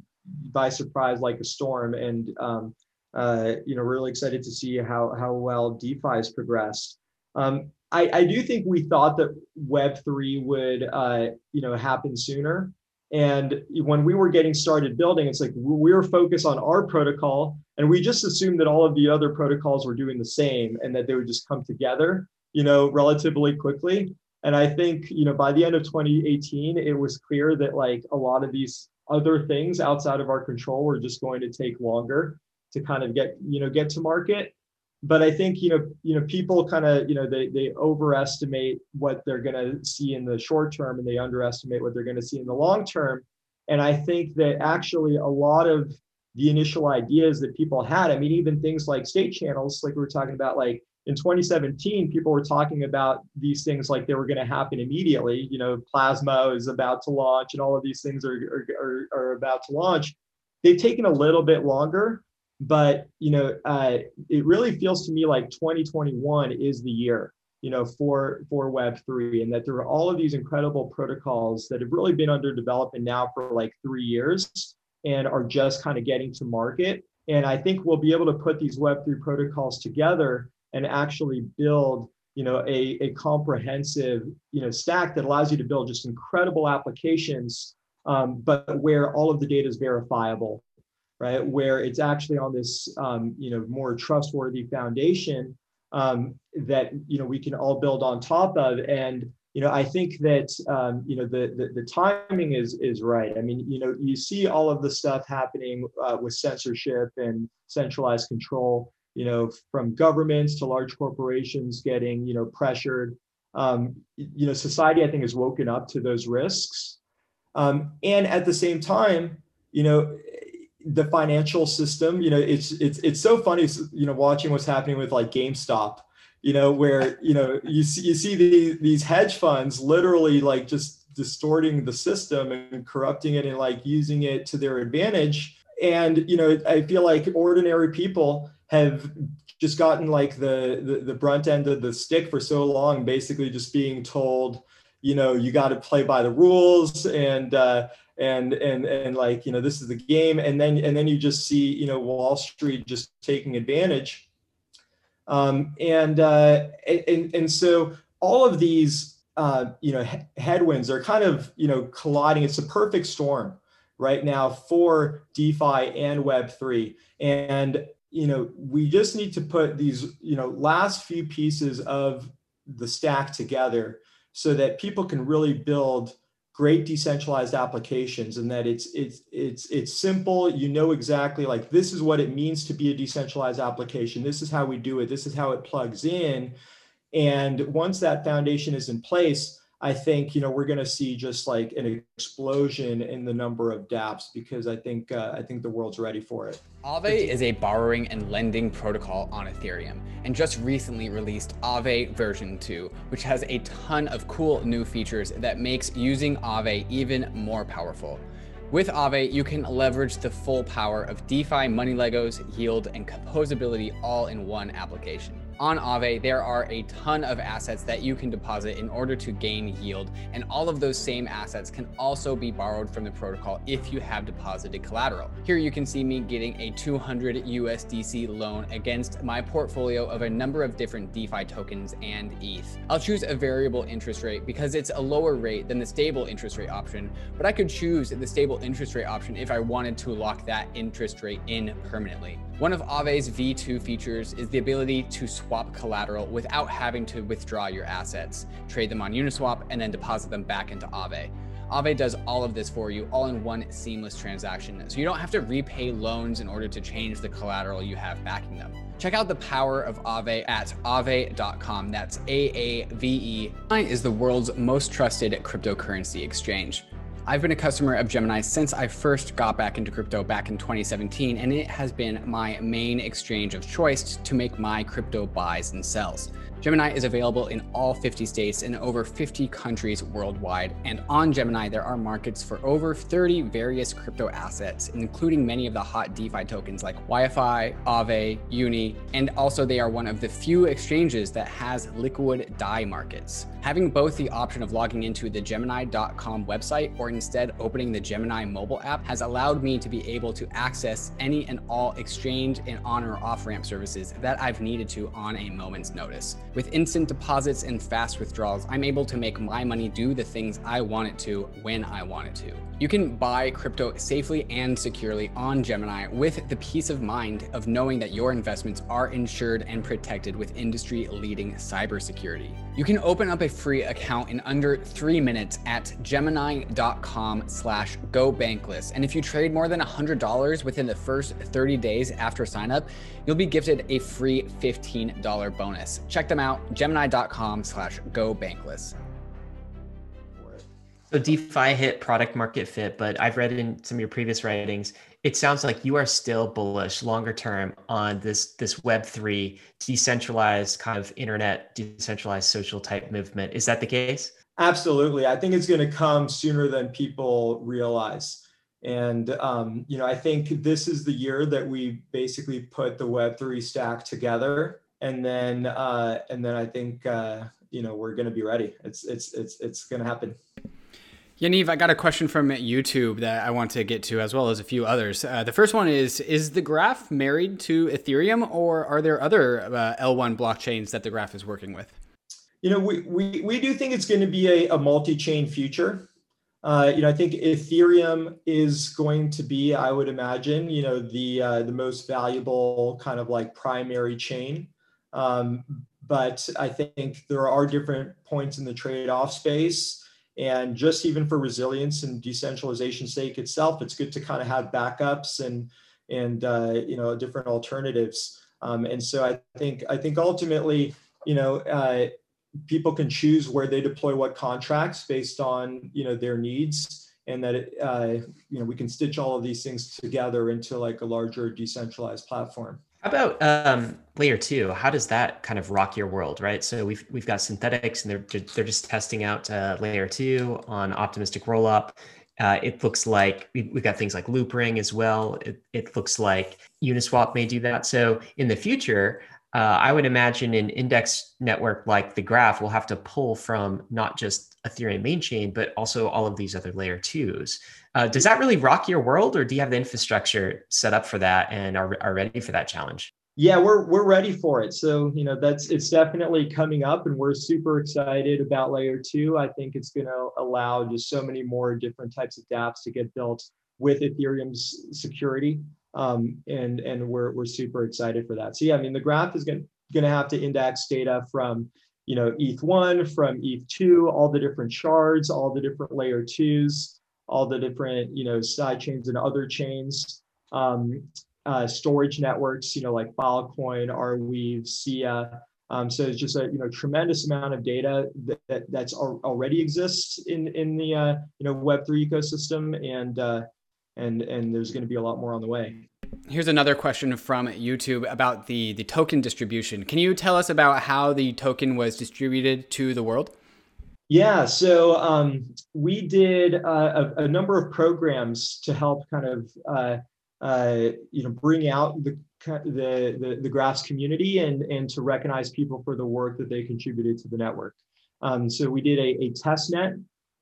by surprise like a storm, and um, uh, you know really excited to see how how well DeFi has progressed. Um, I, I do think we thought that Web three would uh, you know happen sooner. And when we were getting started building, it's like we were focused on our protocol and we just assumed that all of the other protocols were doing the same and that they would just come together, you know, relatively quickly. And I think, you know, by the end of 2018, it was clear that like a lot of these other things outside of our control were just going to take longer to kind of get, you know, get to market but I think you know you know people kind of you know they they overestimate what they're going to see in the short term and they underestimate what they're going to see in the long term. And I think that actually a lot of the initial ideas that people had, I mean, even things like state channels, like we were talking about, like in 2017, people were talking about these things like they were going to happen immediately. You know, Plasma is about to launch, and all of these things are, are, are, are about to launch. They've taken a little bit longer, but you know uh, it really feels to me like 2021 is the year you know for for web3 and that there are all of these incredible protocols that have really been under development now for like three years and are just kind of getting to market. And i think we'll be able to put these web3 protocols together and actually build you know a, a comprehensive you know stack that allows you to build just incredible applications um, but where all of the data is verifiable right? Where it's actually on this, um, you know, more trustworthy foundation um, that you know we can all build on top of. And you know, I think that um, you know the, the, the timing is is right. I mean, you know, you see all of the stuff happening uh, with censorship and centralized control. You know, from governments to large corporations getting you know pressured. Um, you know, society I think has woken up to those risks. Um, and at the same time, you know, the financial system you know it's it's it's so funny you know watching what's happening with like GameStop you know where you know you see you see the, these hedge funds literally like just distorting the system and corrupting it and like using it to their advantage. And you know i feel like ordinary people have just gotten like the, the the brunt end of the stick for so long basically just being told you know you got to play by the rules and uh, and and and like you know this is the game. And then and then you just see you know wall street just taking advantage. Um, and uh, and and so all of these uh, you know he- headwinds are kind of you know colliding. It's a perfect storm right now for defi and web3 and you know we just need to put these you know last few pieces of the stack together so that people can really build great decentralized applications and that it's it's it's it's simple. You know exactly like this is what it means to be a decentralized application. This is how we do it. This is how it plugs in. And once that foundation is in place I think you know we're going to see just like an explosion in the number of DApps because I think uh, I think the world's ready for it. Aave is a borrowing and lending protocol on Ethereum, and just recently released Aave version 2, which has a ton of cool new features that makes using Aave even more powerful. With Aave, you can leverage the full power of DeFi money Legos, yield, and composability all in one application. On Aave, there are a ton of assets that you can deposit in order to gain yield, and all of those same assets can also be borrowed from the protocol if you have deposited collateral. Here you can see me getting a 200 USDC loan against my portfolio of a number of different DeFi tokens and ETH. I'll choose a variable interest rate because it's a lower rate than the stable interest rate option, but I could choose the stable interest rate option if I wanted to lock that interest rate in permanently. One of Aave's V2 features is the ability to swap collateral without having to withdraw your assets, trade them on Uniswap, and then deposit them back into Aave. Aave does all of this for you all in one seamless transaction, so you don't have to repay loans in order to change the collateral you have backing them. Check out the power of Aave at aave.com. That's A A V E. is the world's most trusted cryptocurrency exchange. I've been a customer of Gemini since I first got back into crypto back in 2017, and it has been my main exchange of choice to make my crypto buys and sells. Gemini is available in all 50 states and over 50 countries worldwide. And on Gemini, there are markets for over 30 various crypto assets, including many of the hot DeFi tokens like YFI, Aave, Uni, and also they are one of the few exchanges that has liquid DAI markets. Having both the option of logging into the Gemini.com website or instead opening the Gemini mobile app has allowed me to be able to access any and all exchange and on or off ramp services that I've needed to on a moment's notice. With instant deposits and fast withdrawals, I'm able to make my money do the things I want it to when I want it to. You can buy crypto safely and securely on Gemini with the peace of mind of knowing that your investments are insured and protected with industry leading cybersecurity. You can open up a free account in under three minutes at gemini.com slash go bankless. And if you trade more than $100 within the first 30 days after sign up, you'll be gifted a free $15 bonus. Check them out, gemini.com slash go bankless. So DeFi hit product market fit, but I've read in some of your previous writings, it sounds like you are still bullish longer term on this this Web three decentralized kind of internet decentralized social type movement. Is that the case? Absolutely, I think it's going to come sooner than people realize. And um, you know, I think this is the year that we basically put the Web three stack together, and then uh, and then I think uh, you know we're going to be ready. It's it's it's it's going to happen. Yaniv, I got a question from YouTube that I want to get to, as well as a few others. Uh, the first one is Is the graph married to Ethereum, or are there other uh, L1 blockchains that the graph is working with? You know, we, we, we do think it's going to be a, a multi chain future. Uh, you know, I think Ethereum is going to be, I would imagine, you know, the uh, the most valuable kind of like primary chain. Um, but I think there are different points in the trade off space. And just even for resilience and decentralization sake itself, it's good to kind of have backups and and uh, you know different alternatives. Um, and so I think I think ultimately, you know, uh, people can choose where they deploy what contracts based on you know their needs, and that it, uh, you know we can stitch all of these things together into like a larger decentralized platform. How about um, layer two? How does that kind of rock your world, right? So we've we've got Synthetix, and they're they're just testing out uh, layer two on optimistic rollup. Uh, it looks like we, have got things like Loopring as well. It, it looks like Uniswap may do that. So in the future, uh, I would imagine an index network like the Graph will have to pull from not just Ethereum main chain, but also all of these other layer twos. Uh, does that really rock your world, or do you have the infrastructure set up for that and are, are ready for that challenge? Yeah, we're we're ready for it. So you know that's it's definitely coming up, and we're super excited about layer two. I think it's going to allow just so many more different types of DApps to get built with Ethereum's security, um, and and we're we're super excited for that. So yeah, I mean the graph is going going to have to index data from you know ETH1, from ETH2, all the different shards, all the different layer twos all the different you know side chains and other chains um, uh, storage networks you know like filecoin arweave sia um, so it's just a you know tremendous amount of data that, that that's al- already exists in in the uh, you know web3 ecosystem and uh, and and there's going to be a lot more on the way Here's another question from YouTube about the, the token distribution. Can you tell us about how the token was distributed to the world? Yeah, so um, we did uh, a, a, number of programs to help kind of uh, uh, you know bring out the the, the, the graphs community and, and to recognize people for the work that they contributed to the network. Um, so we did a, a test net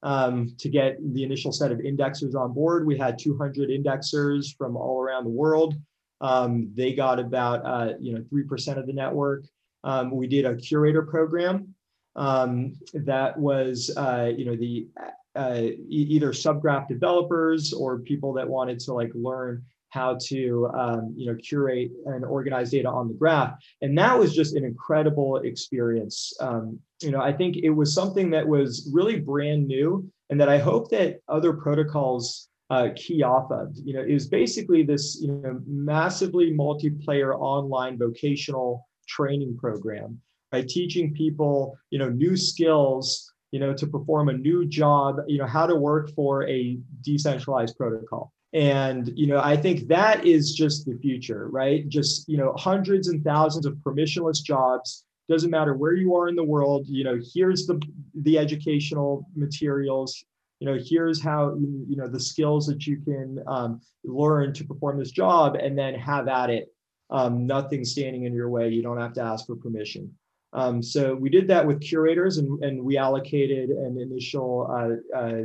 um, to get the initial set of indexers on board. We had 200 indexers from all around the world. Um, they got about uh, you know three percent of the network. Um, we did a curator program um, that was uh, you know the uh, e- either subgraph developers or people that wanted to like learn how to um, you know curate and organize data on the graph. And that was just an incredible experience. Um, you know i think it was something that was really brand new and that i hope that other protocols uh, key off of. You know it was basically this you know massively multiplayer online vocational training program right teaching people you know new skills you know to perform a new job you know how to work for a decentralized protocol. And you know i think that is just the future right? Just you know hundreds and thousands of permissionless jobs. Doesn't matter where you are in the world you know here's the the educational materials. You know here's how you know the skills that you can um, learn to perform this job and then have at it. Um, nothing standing in your way. You don't have to ask for permission um, so we did that with curators and, and we allocated an initial uh, uh,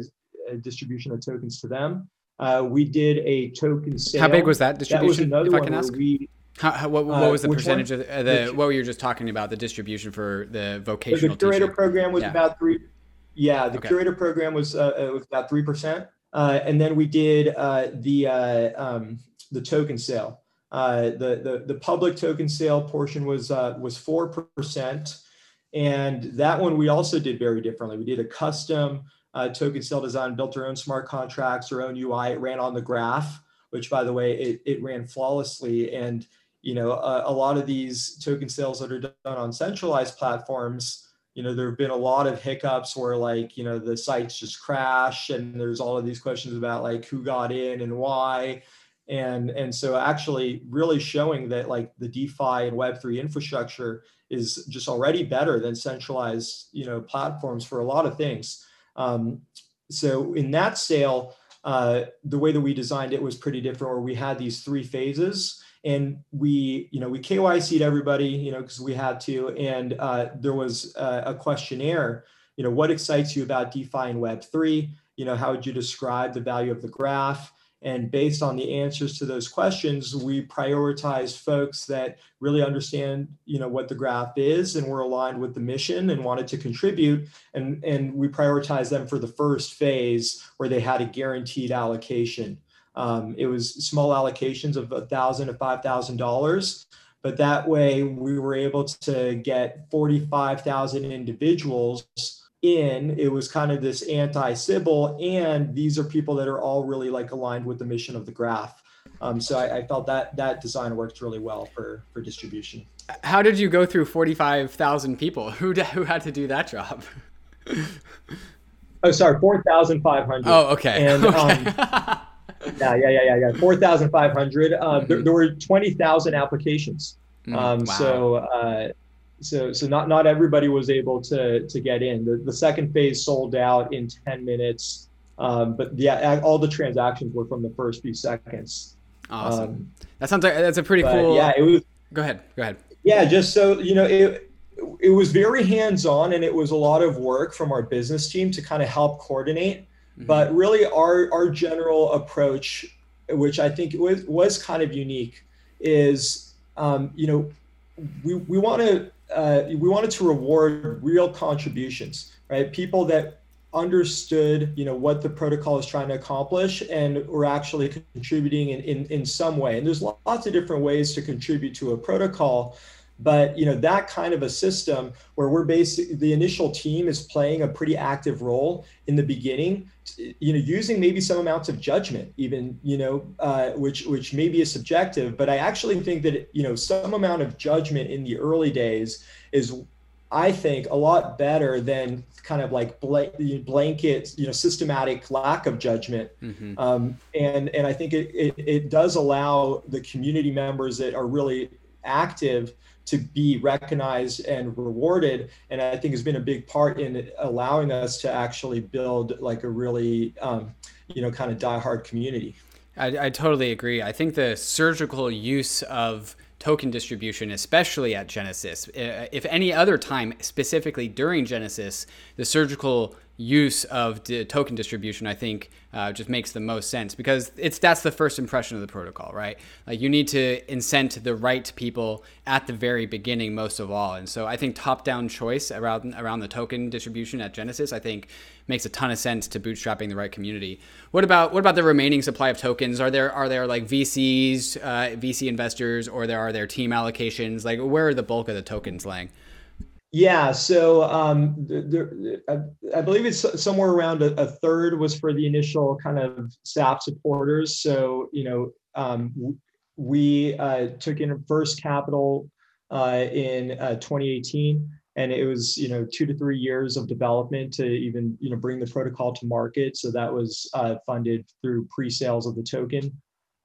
distribution of tokens to them uh, we did a token sale. How big was that distribution? That was if I can ask. We, how, how, what, what, was the percentage one? of uh, the, what were you just talking about the distribution for the vocational? The curator teaching? program was Yeah. about three. Yeah, the Okay. curator program was uh, uh, was about three percent, uh, and then we did uh, the uh, um, the token sale. Uh, the the the public token sale portion was uh, was four percent, and that one we also did very differently. We did a custom uh, token sale design, built our own smart contracts, our own UI. It ran on the graph, which by the way, it, it ran flawlessly. And you know, a, a lot of these token sales that are done on centralized platforms, you know, there have been a lot of hiccups where like, you know, the sites just crash and there's all of these questions about like who got in and why. And, and so actually really showing that like the DeFi and Web3 infrastructure is just already better than centralized, you know, platforms for a lot of things. Um, so in that sale, uh, the way that we designed it was pretty different where we had these three phases and we you know we kyc'd everybody you know because we had to. And uh, there was a, a questionnaire you know what excites you about defi and web3 you know how would you describe the value of the graph and based on the answers to those questions we prioritize folks that really understand you know what the graph is and were aligned with the mission and wanted to contribute. And and we prioritize them for the first phase where they had a guaranteed allocation. Um, it was small allocations of a thousand to five thousand dollars, but that way we were able to get forty-five thousand individuals in. It was kind of this anti-Sybil, and these are people that are all really like aligned with the mission of the graph. Um, so I, I felt that that design worked really well for for distribution. How did you go through forty five thousand people? Who d- who had to do that job? Oh, sorry, four thousand five hundred. Oh, okay. And, okay. um, Yeah, yeah, yeah, yeah, yeah. Four thousand five hundred. Uh, there, Mhm. there were twenty thousand applications. Mm, Um, wow. So, uh, so, so not not everybody was able to to get in. The, the second phase sold out in ten minutes. Um, but yeah, all the transactions were from the first few seconds. awesome. Um, that sounds like that's a pretty cool. yeah, it was Go ahead. Go ahead. yeah, just so you know, it it was very hands-on and it was a lot of work from our business team to kind of help coordinate. Mhm. But really, our our general approach, which I think was was kind of unique, is um, you know we we want to uh, we wanted to reward real contributions, right? People that understood you know what the protocol is trying to accomplish and were actually contributing in, in in some way and there's lots of different ways to contribute to a protocol but you know that kind of a system where we're basic the initial team is playing a pretty active role in the beginning you know using maybe some amounts of judgment even you know uh, which which maybe is subjective but i actually think that you know some amount of judgment in the early days is i think a lot better than kind of like blank, blanket you know systematic lack of judgment Mhm. um, and and I think it, it it does allow the community members that are really active to be recognized and rewarded and i think has been a big part in allowing us to actually build like a really um, you know kind of die-hard community I, I totally agree. I think the surgical use of token distribution, especially at Genesis. If any other time, specifically during Genesis, the surgical use of the token distribution, I think, uh, just makes the most sense because it's that's the first impression of the protocol, right? Like you need to incent the right people at the very beginning, most of all. And so I think top-down choice around around the token distribution at Genesis, I think, makes a ton of sense to bootstrapping the right community. What about what about the remaining supply of tokens? Are there are there like VCs, uh, VC investors, or there are there team allocations? Like where are the bulk of the tokens laying? Yeah, so um, I, I, believe it's somewhere around a, a, third was for the initial kind of staff supporters. So you know, um, we uh, took in first capital uh, in uh, 2018, and it was you know two to three years of development to even you know bring the protocol to market. So that was uh, funded through pre-sales of the token.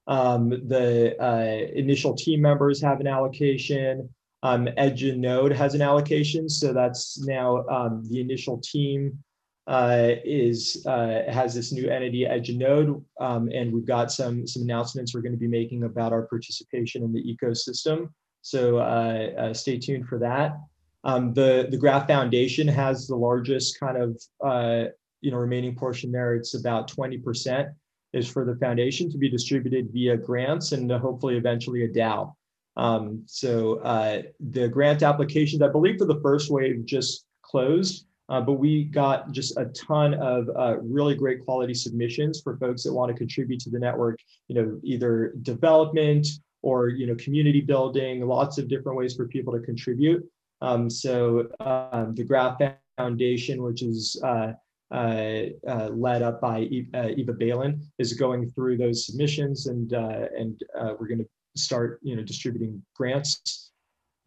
Um, the uh, initial team members have an allocation. Um, EdgeNode has an allocation, so that's now um, the initial team uh, is uh, has this new entity EdgeNode, um, and we've got some some announcements we're going to be making about our participation in the ecosystem. So uh, uh stay tuned for that. Um, the the Graph Foundation has the largest kind of uh, you know remaining portion there. It's about twenty percent is for the foundation to be distributed via grants and hopefully eventually a DAO. Um, so uh, the grant applications, I believe for the first wave just closed, uh, but we got just a ton of uh, really great quality submissions for folks that want to contribute to the network, you know, either development or, you know, community building, lots of different ways for people to contribute. Um, so um, the Graph Foundation, which is uh, uh, uh, led up by Eva Beylin, is going through those submissions, and and we're going to start you know distributing grants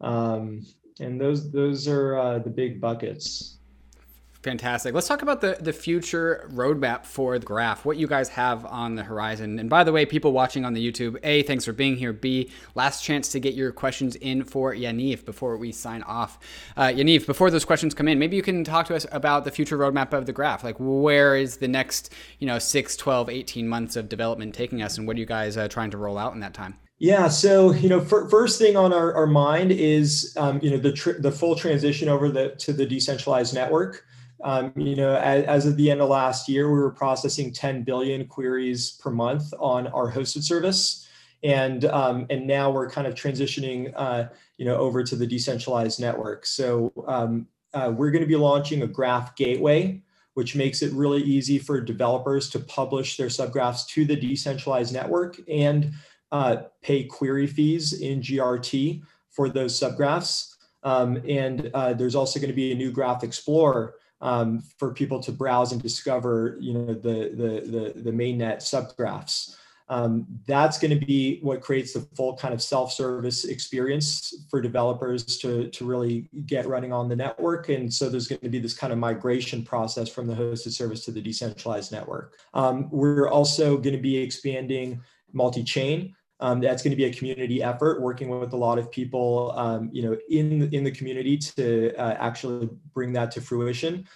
um, and those those are uh, the big buckets Fantastic. Let's talk about the, the future roadmap for the graph, what you guys have on the horizon. And by the way, people watching on the YouTube, A, thanks for being here. B, last chance to get your questions in for Yaniv before we sign off. Uh, Yaniv, before those questions come in, maybe you can talk to us about the future roadmap of the graph. Like, where is the next, you know, 6, 12, 18 months of development taking us, and what are you guys uh, trying to roll out in that time? Yeah, so you know, for, first thing on our, our mind is um, you know the tr- the full transition over the to the decentralized network. Um, you know, as, as, of the end of last year, we were processing 10 billion queries per month on our hosted service, and um, and now we're kind of transitioning uh, you know over to the decentralized network. So um, uh, we're going to be launching a graph gateway which makes it really easy for developers to publish their subgraphs to the decentralized network and uh, pay query fees in GRT for those subgraphs. Um, and uh, there's also going to be a new Graph Explorer um, for people to browse and discover, you know, the the the, the mainnet subgraphs. Um, that's going to be what creates the full kind of self-service experience for developers to, to really get running on the network. And so there's going to be this kind of migration process from the hosted service to the decentralized network. Um, we're also going to be expanding multi-chain. Um, that's going to be a community effort, working with a lot of people, um, you know, in in the community to uh, actually bring that to fruition.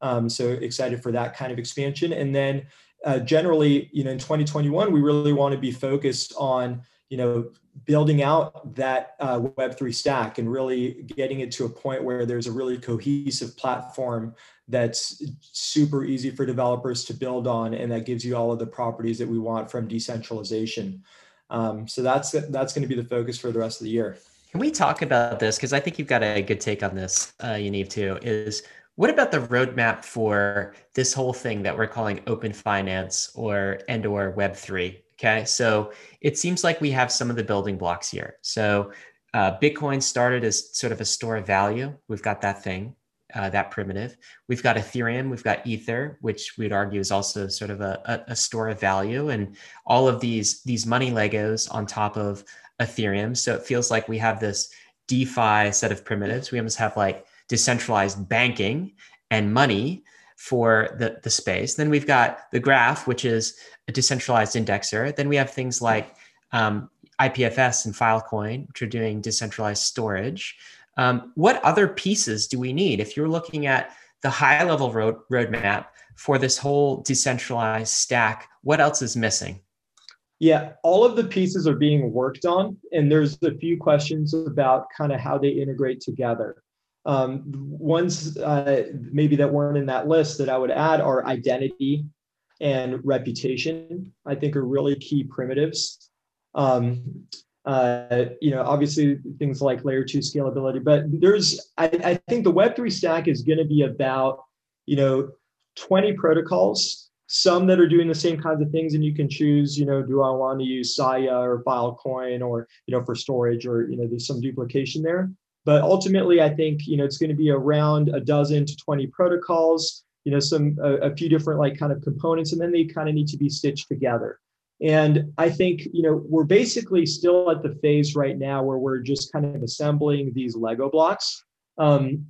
Um, so excited for that kind of expansion. And then uh, generally, you know, in 2021, we really want to be focused on, you know, building out that uh, Web3 stack and really getting it to a point where there's a really cohesive platform that's super easy for developers to build on and that gives you all of the properties that we want from decentralization. Um, so that's that's going to be the focus for the rest of the year. Can we talk about this? Because I think you've got a good take on this, uh, Yaniv, too. Is what about the roadmap for this whole thing that we're calling open finance or and or Web three? Okay, so it seems like we have some of the building blocks here. So uh, Bitcoin started as sort of a store of value. We've got that thing uh, that primitive. We've got Ethereum, we've got Ether, which we'd argue is also sort of a, a, store of value, and all of these these money Legos on top of Ethereum. So it feels like we have this DeFi set of primitives. We almost have like decentralized banking and money for the, the space. Then we've got the graph, which is a decentralized indexer. Then we have things like um, IPFS and Filecoin, which are doing decentralized storage. Um, what other pieces do we need? If you're looking at the high level road roadmap for this whole decentralized stack, what else is missing? Yeah, all of the pieces are being worked on, and there's a few questions about kind of how they integrate together. Um, ones uh, maybe that weren't in that list that I would add are identity and reputation. I think are really key primitives. Um, uh, you know, obviously things like layer two scalability, but there's I, I think the Web3 stack is going to be about you know 20 protocols some that are doing the same kinds of things and you can choose you know do i want to use sia or filecoin or you know for storage or you know there's some duplication there but ultimately i think you know it's going to be around a dozen to 20 protocols you know some a, a few different like kind of components and then they kind of need to be stitched together. And i think you know we're basically still at the phase right now where we're just kind of assembling these lego blocks. Um,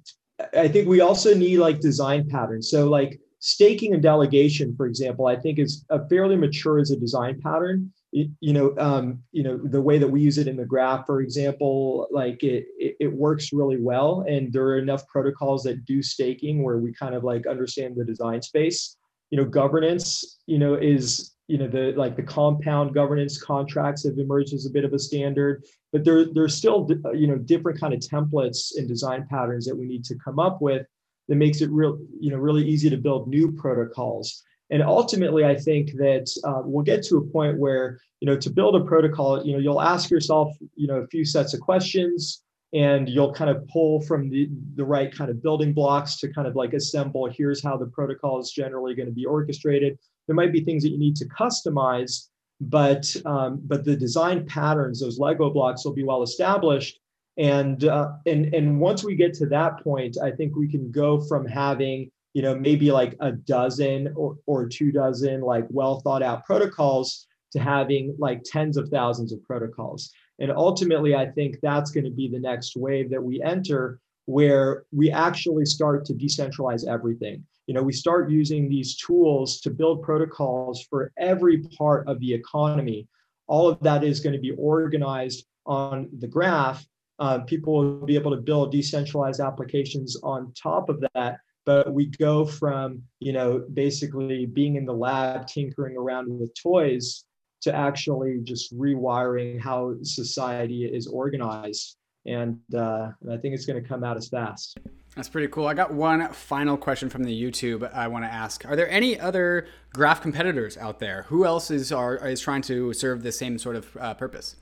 i think we also need like design patterns. So like staking and delegation, for example, I think is a fairly mature as a design pattern. You know, um, you know the way that we use it in the graph, for example, like it, it, it works really well, and there are enough protocols that do staking where we kind of like understand the design space. You know, governance, you know, is you know the like the compound governance contracts have emerged as a bit of a standard but there there's still you know different kind of templates and design patterns that we need to come up with that makes it real, you know, really easy to build new protocols. And ultimately, I think that uh, we'll get to a point where, you know, to build a protocol, you know, you'll ask yourself, you know, a few sets of questions and you'll kind of pull from the, the right kind of building blocks to kind of like assemble, here's how the protocol is generally going to be orchestrated. There might be things that you need to customize, but um, but the design patterns, those Lego blocks will be well established and uh, and and once we get to that point i think we can go from having you know maybe like a dozen or, or two dozen like well thought out protocols to having like tens of thousands of protocols. And ultimately i think that's going to be the next wave that we enter where we actually start to decentralize everything. You know we start using these tools to build protocols for every part of the economy. All of that is going to be organized on the graph. Uh, people will be able to build decentralized applications on top of that but we go from you know basically being in the lab tinkering around with toys to actually just rewiring how society is organized. And, uh, and i think it's going to come out as fast. That's pretty cool. I got one final question from the youtube i want to ask. Are there any other graph competitors out there? Who else is are is trying to serve the same sort of uh, purpose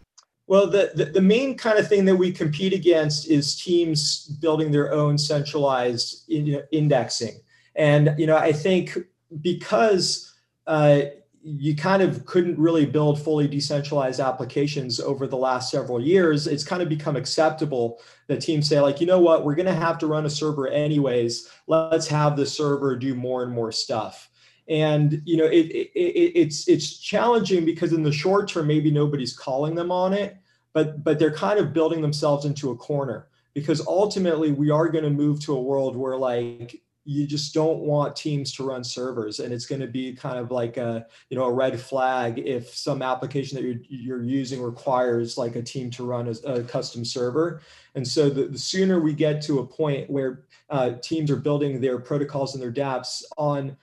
well, the, the, the, main kind of thing that we compete against is teams building their own centralized in, indexing. And, you know, I think because uh, you kind of couldn't really build fully decentralized applications over the last several years, it's kind of become acceptable that teams say, like, you know what, we're going to have to run a server anyways. Let's have the server do more and more stuff and you know it, it, it, it's it's challenging because in the short term maybe nobody's calling them on it but but they're kind of building themselves into a corner because ultimately we are going to move to a world where like you just don't want teams to run servers and it's going to be kind of like a you know a red flag if some application that you're, you're using requires like a team to run a, a custom server. And so the, the, sooner we get to a point where uh, teams are building their protocols and their dapps on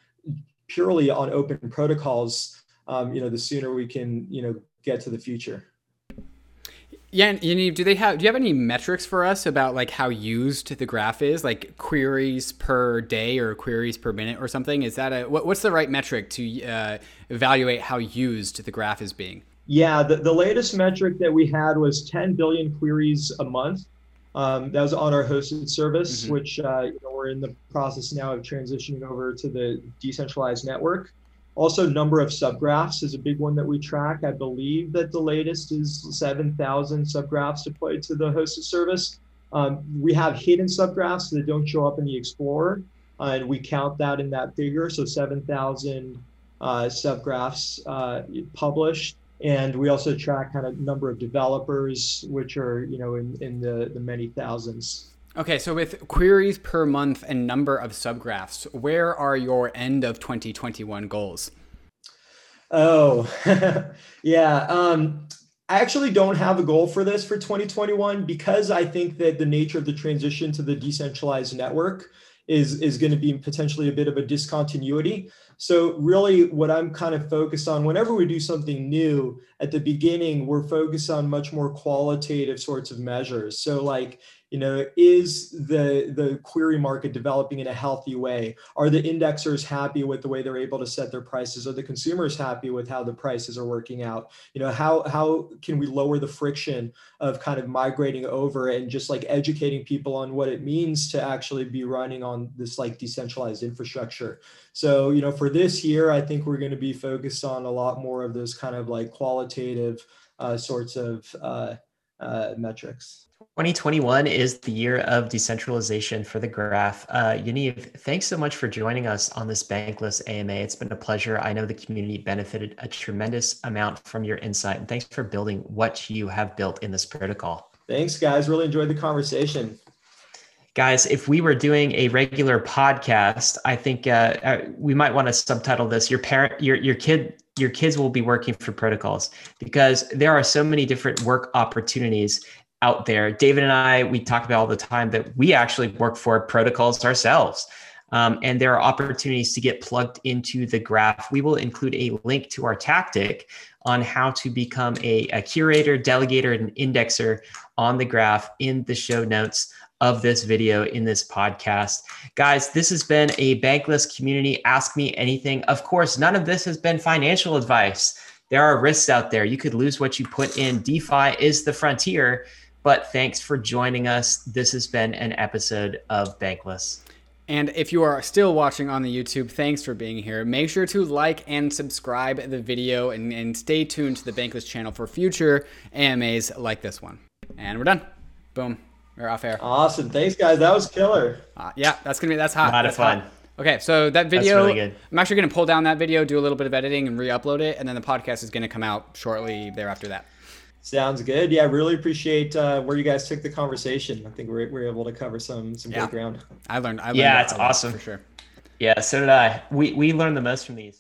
purely on open protocols, um, you know, the sooner we can, you know, get to the future. Yeah, Yaniv, do they have? Do you have any metrics for us about like how used the graph is, like queries per day or queries per minute or something? Is that a what, what's the right metric to uh, evaluate how used the graph is being? Yeah, the, the latest metric that we had was 10 billion queries a month. Um, that was on our hosted service, mm-hmm. which uh, you know, we're in the process now of transitioning over to the decentralized network. Also, number of subgraphs is a big one that we track. I believe that the latest is 7,000 subgraphs deployed to the hosted service. Um, we have hidden subgraphs that don't show up in the Explorer, uh, and we count that in that figure. So 7,000 uh, subgraphs uh, published and we also track kind of number of developers which are you know in, in the, the many thousands. Okay so with queries per month and number of subgraphs where are your end of 2021 goals? Oh yeah um, i actually don't have a goal for this for 2021 because i think that the nature of the transition to the decentralized network is is going to be potentially a bit of a discontinuity. So really what I'm kind of focused on whenever we do something new at the beginning, we're focused on much more qualitative sorts of measures. So like, you know, is the, the query market developing in a healthy way? Are the indexers happy with the way they're able to set their prices? Are the consumers happy with how the prices are working out? You know, how, how can we lower the friction of kind of migrating over and just like educating people on what it means to actually be running on this like decentralized infrastructure? So, you know, for this year, I think we're going to be focused on a lot more of those kind of like qualitative uh, sorts of uh, uh, metrics. 2021 is the year of decentralization for the graph. Uh, Yaniv, thanks so much for joining us on this Bankless AMA. It's been a pleasure. I know the community benefited a tremendous amount from your insight, and thanks for building what you have built in this protocol. Thanks, guys. Really enjoyed the conversation. Guys, if we were doing a regular podcast, I think uh, uh we might want to subtitle this "Your parent, your your kid, your kids will be working for protocols," because there are so many different work opportunities out there. David and I, we talk about all the time that we actually work for protocols ourselves. Um, and there are opportunities to get plugged into the graph. We will include a link to our tactic on how to become a, a curator, delegator, and indexer on the graph in the show notes of this video in this podcast. Guys, this has been a bankless community. Ask me anything. Of course, none of this has been financial advice. There are risks out there. You could lose what you put in. DeFi is the frontier. But thanks for joining us. This has been an episode of Bankless. And if you are still watching on the YouTube, thanks for being here. Make sure to like and subscribe the video and, and stay tuned to the Bankless channel for future AMAs like this one. And we're done. Boom. We're off air. Awesome. Thanks, guys. That was killer. Uh, yeah, that's gonna be that's hot. A lot that's of fun. Hot. Okay, so that video, really I'm actually gonna pull down that video, do a little bit of editing, and re-upload it, and then the podcast is gonna come out shortly thereafter. That. Sounds good. Yeah, really appreciate uh, where you guys took the conversation. I think we're, we're able to cover some some yeah. great ground. I learned. I learned yeah, it's awesome for sure. Yeah, so did I. We we learned the most from these.